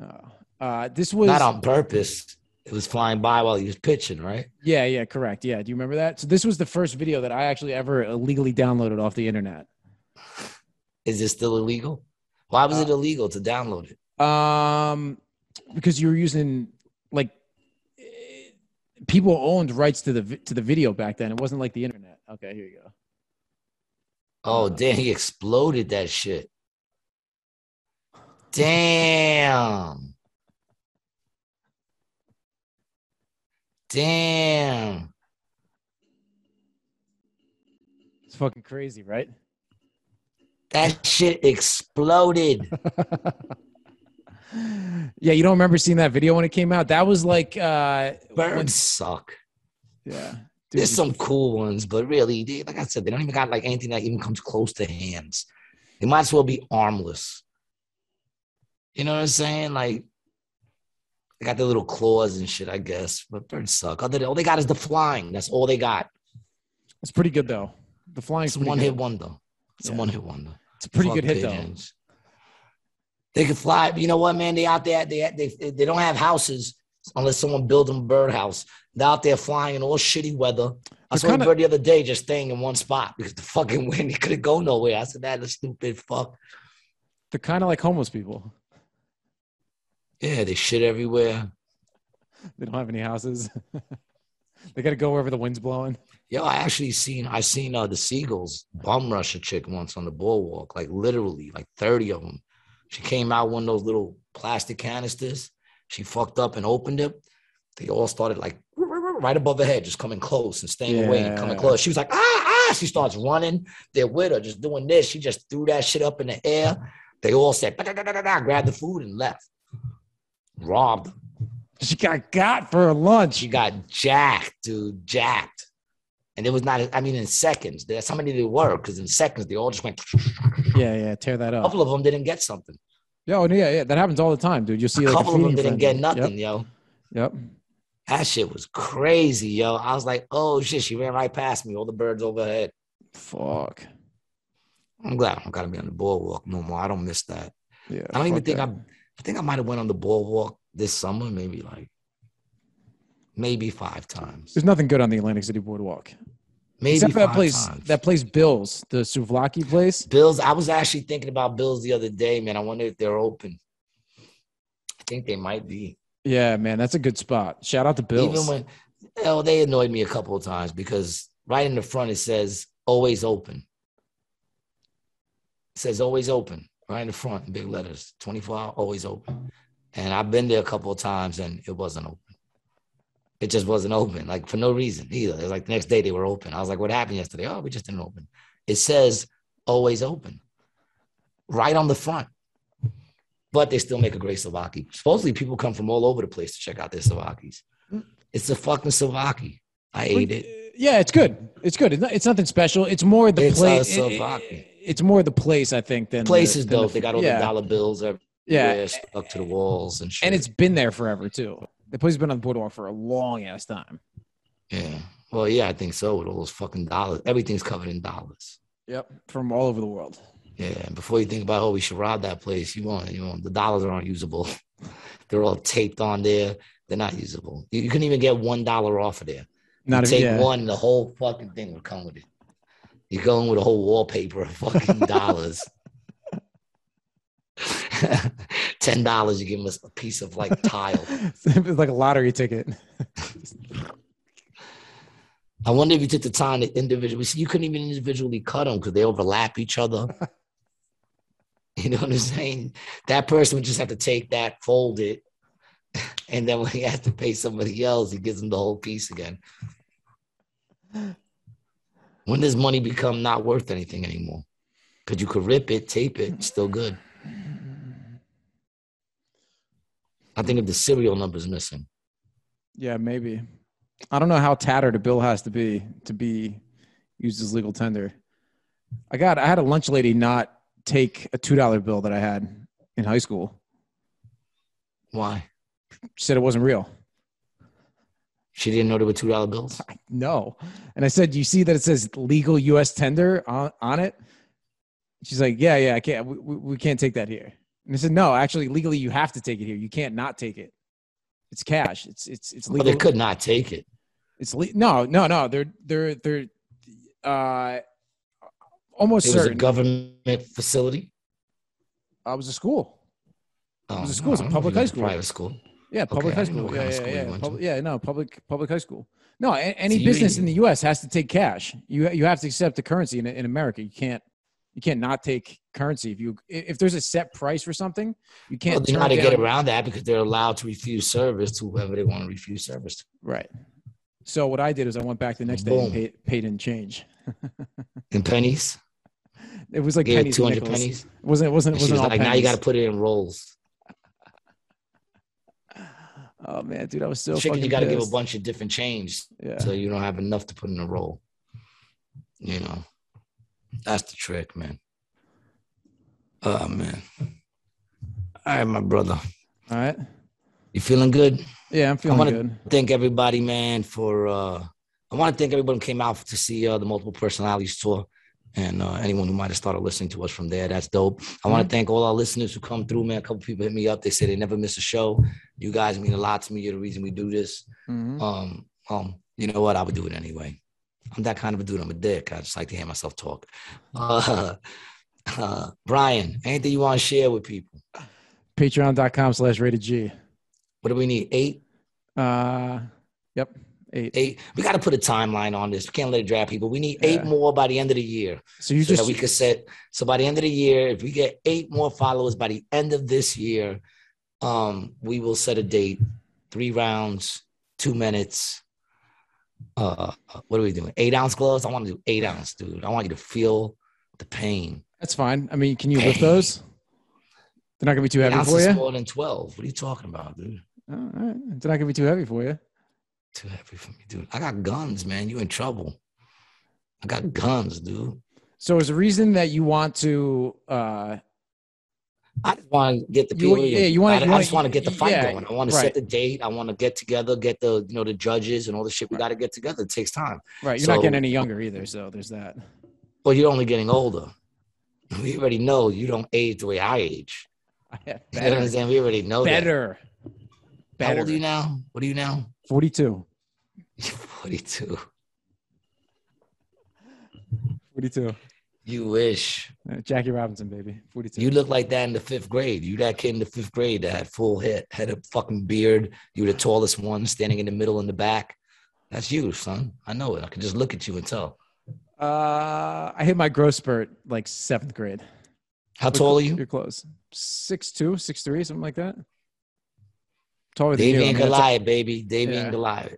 Oh. Uh, this was not on purpose. It was flying by while he was pitching, right? Yeah, yeah, correct. Yeah, do you remember that? So this was the first video that I actually ever illegally downloaded off the internet. Is this still illegal? Why was uh, it illegal to download it? Um, because you were using like people owned rights to the to the video back then. It wasn't like the internet. Okay, here you go. Oh damn, he exploded that shit. Damn. Damn. It's fucking crazy, right? That shit exploded. yeah, you don't remember seeing that video when it came out? That was like uh Birds when- suck. yeah. There's some cool ones, but really, they, like I said, they don't even got like anything that even comes close to hands. They might as well be armless. You know what I'm saying? Like they got their little claws and shit, I guess. But birds suck. Other than all they got is the flying. That's all they got. It's pretty good though. The flying's one good. hit wonder. It's Yeah. a one hit wonder. It's a pretty Fuck good hit though. They can fly. You know what, man? They out there. They they they don't have houses unless someone builds them a birdhouse. They're out there flying in all shitty weather. I saw a bird the other day just staying in one spot because the fucking wind. He couldn't go nowhere. I said, "That is stupid fuck." They're kind of like homeless people. Yeah, they shit everywhere. They don't have any houses. they got to go wherever the wind's blowing. Yo, I actually seen I seen uh, the seagulls bum rush a chick once on the boardwalk, like literally, like thirty of them. She came out one of those little plastic canisters. She fucked up and opened it. They all started like right above her head, just coming close and staying away and coming close. She was like, ah, ah. She starts running. They're with her, just doing this. She just threw that shit up in the air. They all said, grabbed the food and left. Robbed. She got got for her lunch. She got jacked, dude, jacked. And it was not, I mean, in seconds. That's how many there were, because in seconds they all just went. Yeah, yeah. Tear that up. A couple of them didn't get something. Yo, yeah, yeah. That happens all the time, dude. You'll see A like couple of them didn't get nothing, yo. Yep. yep. That shit was crazy, yo. I was like, oh shit, she ran right past me, all the birds overhead. Fuck. I'm glad I don't gotta be on the boardwalk no more. I don't miss that. Yeah. I don't even think that. I I think I might have went on the boardwalk this summer, maybe like maybe five times. There's nothing good on the Atlantic City Boardwalk. Maybe Except for that place, times. that place Bill's, the souvlaki place. Bills, I was actually thinking about Bills the other day, man. I wonder if they're open. I think they might be. Yeah, man, that's a good spot. Shout out to Bill's. Even when, oh, they annoyed me a couple of times because right in the front it says always open. It says always open right in the front in big letters, 24 hour, always open. And I've been there a couple of times and it wasn't open. It just wasn't open, like for no reason either. It was like the next day they were open. I was like, what happened yesterday? Oh, we just didn't open. It says always open right on the front. But they still make a great Savaki. Supposedly people come from all over the place to check out their Savakis. It's a fucking Savaki. I ate it. Yeah, it's good. It's good. It's, not, it's nothing special. It's more the It's a place. souvlaki. It's more the place, I think, than Place the, is than the. They got all yeah. the dollar bills everywhere Yeah, stuck to the walls and shit. and it's been there forever too. The place has been on the boardwalk for a long ass time. yeah. Well, yeah, I think so. With all those fucking dollars, everything's covered in dollars. Yep, from all over the world. Yeah. And before you think about oh, we should rob that place, you want you know the dollars aren't usable. They're all taped on there. They're not usable. You, you couldn't even get one dollar off of there. Not you take yeah. one, the whole fucking thing would come with it. You're going with a whole wallpaper of fucking dollars. Ten dollars, you give us a piece of like tile. it's like a lottery ticket. I wonder if you took the time to individually. See, you couldn't even individually cut them because they overlap each other. you know what I'm saying? That person would just have to take that, fold it, and then when he has to pay somebody else, he gives them the whole piece again. When does money become not worth anything anymore? Because you could rip it, tape it, still good. I think if the serial number's missing. Yeah, maybe. I don't know how tattered a bill has to be to be used as legal tender. I got I had a lunch lady not take a two dollar bill that I had in high school. Why? She said it wasn't real. She didn't know there were two dollar bills. No. And I said, You see that it says legal US tender on, on it? She's like, Yeah, yeah, I can't we, we we can't take that here. And I said, No, actually legally you have to take it here. You can't not take it. It's cash. It's it's it's Well, legal. they could not take it. It's le- no, no, no. They're they're they're uh almost It was a government facility. I was a school. Oh, was a school, it was a don't public high school. Private school. Yeah, public Okay, high school. Yeah, kind of yeah, yeah. Pub- yeah, no, public public high school. No, a- any So business in the U.S. has to take cash. You you have to accept the currency in in America. You can't you can't not take currency if you if there's a set price for something. You can't. Well, they know how to get around that because they're allowed to refuse service to whoever they want to refuse service to. Right. So what I did is I went back the next day and paid, paid in change. In pennies, It was like gave pennies two hundred pennies. It wasn't it wasn't it wasn't was all like, now you got to put it in rolls. Oh man, dude, I was so Chicken, fucking you got to give a bunch of different change Yeah. so you don't have enough to put in a roll. You know, that's the trick, man. Oh man. All right, my brother. All right. You feeling good? Yeah, I'm feeling wanna- good. Thank everybody, man, for uh I want to thank everyone who came out to see uh, the multiple personalities tour and uh, anyone who might have started listening to us from there. That's dope. I want to thank all our listeners who come through, man. A couple people hit me up. They say they never miss a show. You guys mean a lot to me. You're the reason we do this. Mhm. Um, um, you know what? I would do it anyway. I'm that kind of a dude. I'm a dick. I just like to hear myself talk. Uh, uh, Brian, anything you want to share with people? Patreon.com slash rated G. What do we need? Eight, Uh, yep. Eight. eight. We got to put a timeline on this. We can't let it drag people. We need eight more by the end of the year, So you so just that we could set. So by the end of the year, if we get eight more followers by the end of this year, um, we will set a date. Three rounds, two minutes. Uh, what are we doing? Eight ounce gloves. I want to do eight ounce, dude. I want you to feel the pain. that's fine. I mean, can you lift those? They're not gonna be too heavy for you. more than twelve. What are you talking about, dude? All right. They're not gonna be too heavy for you. Too heavy for me, dude. I got guns, man. You in trouble. I got guns, dude. So is the reason that you want to uh I just want to get the You- people. yeah, you wanna- I, I just want to get the fight yeah, going. I want to set the date. I want to get together, get the you know the judges and all the shit we got to get together. It takes time. right, you're not getting any younger either, so there's that. Well, you're only getting older. We already know you don't age the way I age. You know what I'm better. saying? We already know that. Better. How Better. old are you now? What are you now? 42. 42. 42. You wish. Uh, Jackie Robinson, baby. 42. You look like that in the fifth grade. You that kid in the fifth grade that had full head, had a fucking beard. You were the tallest one, standing in the middle in the back. That's you, son. I know it. I can just look at you and tell. uh I hit my growth spurt like seventh grade. How tall are you? You're close. Six two, six three, something like that. Taller than you. I mean, Goliath, baby. Davey Yeah. and Goliath.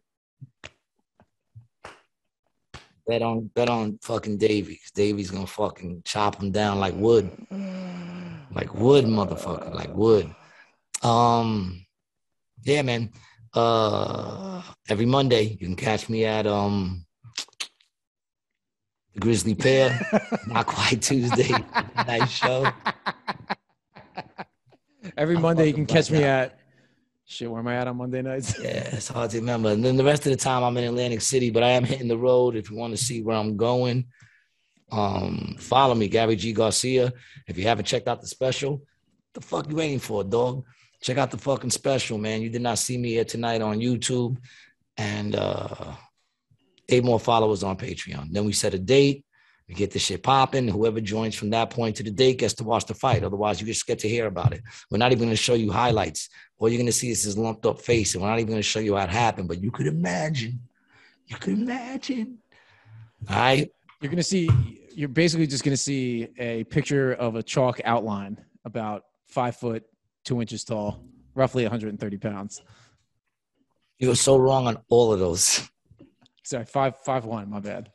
Bet on bet on fucking Davey. 'cause Davey's gonna fucking chop him down like wood. Like wood, motherfucker. Like wood. Um yeah, man. Uh every Monday you can catch me at um the Grizzly Pear. Not quite Tuesday. nice show. Every I'm Monday you can catch me blacked at shit. Where am I at on Monday nights? Yeah, it's hard to remember. And then the rest of the time I'm in Atlantic City, but I am hitting the road. If you want to see where I'm going, um, follow me, Gary G Garcia. If you haven't checked out the special, the fuck you waiting for, dog? Check out the fucking special, man. You did not see me here tonight on YouTube, and uh, eight more followers on Patreon. Then we set a date. We get this shit popping. Whoever joins from that point to the date gets to watch the fight. Otherwise, you just get to hear about it. We're not even going to show you highlights. All you're going to see is his lumped up face, and we're not even going to show you how it happened. But you could imagine. You could imagine. All right. You're gonna see. You're basically just gonna see a picture of a chalk outline about five foot two inches tall, roughly 130 pounds. You were so wrong on all of those. Sorry, five five one. My bad.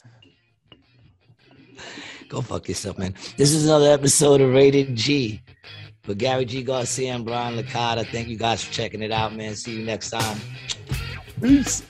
Go fuck yourself, man. This is another episode of Rated G with Gary G. Garcia and Brian Licata. Thank you guys for checking it out, man. See you next time. Peace.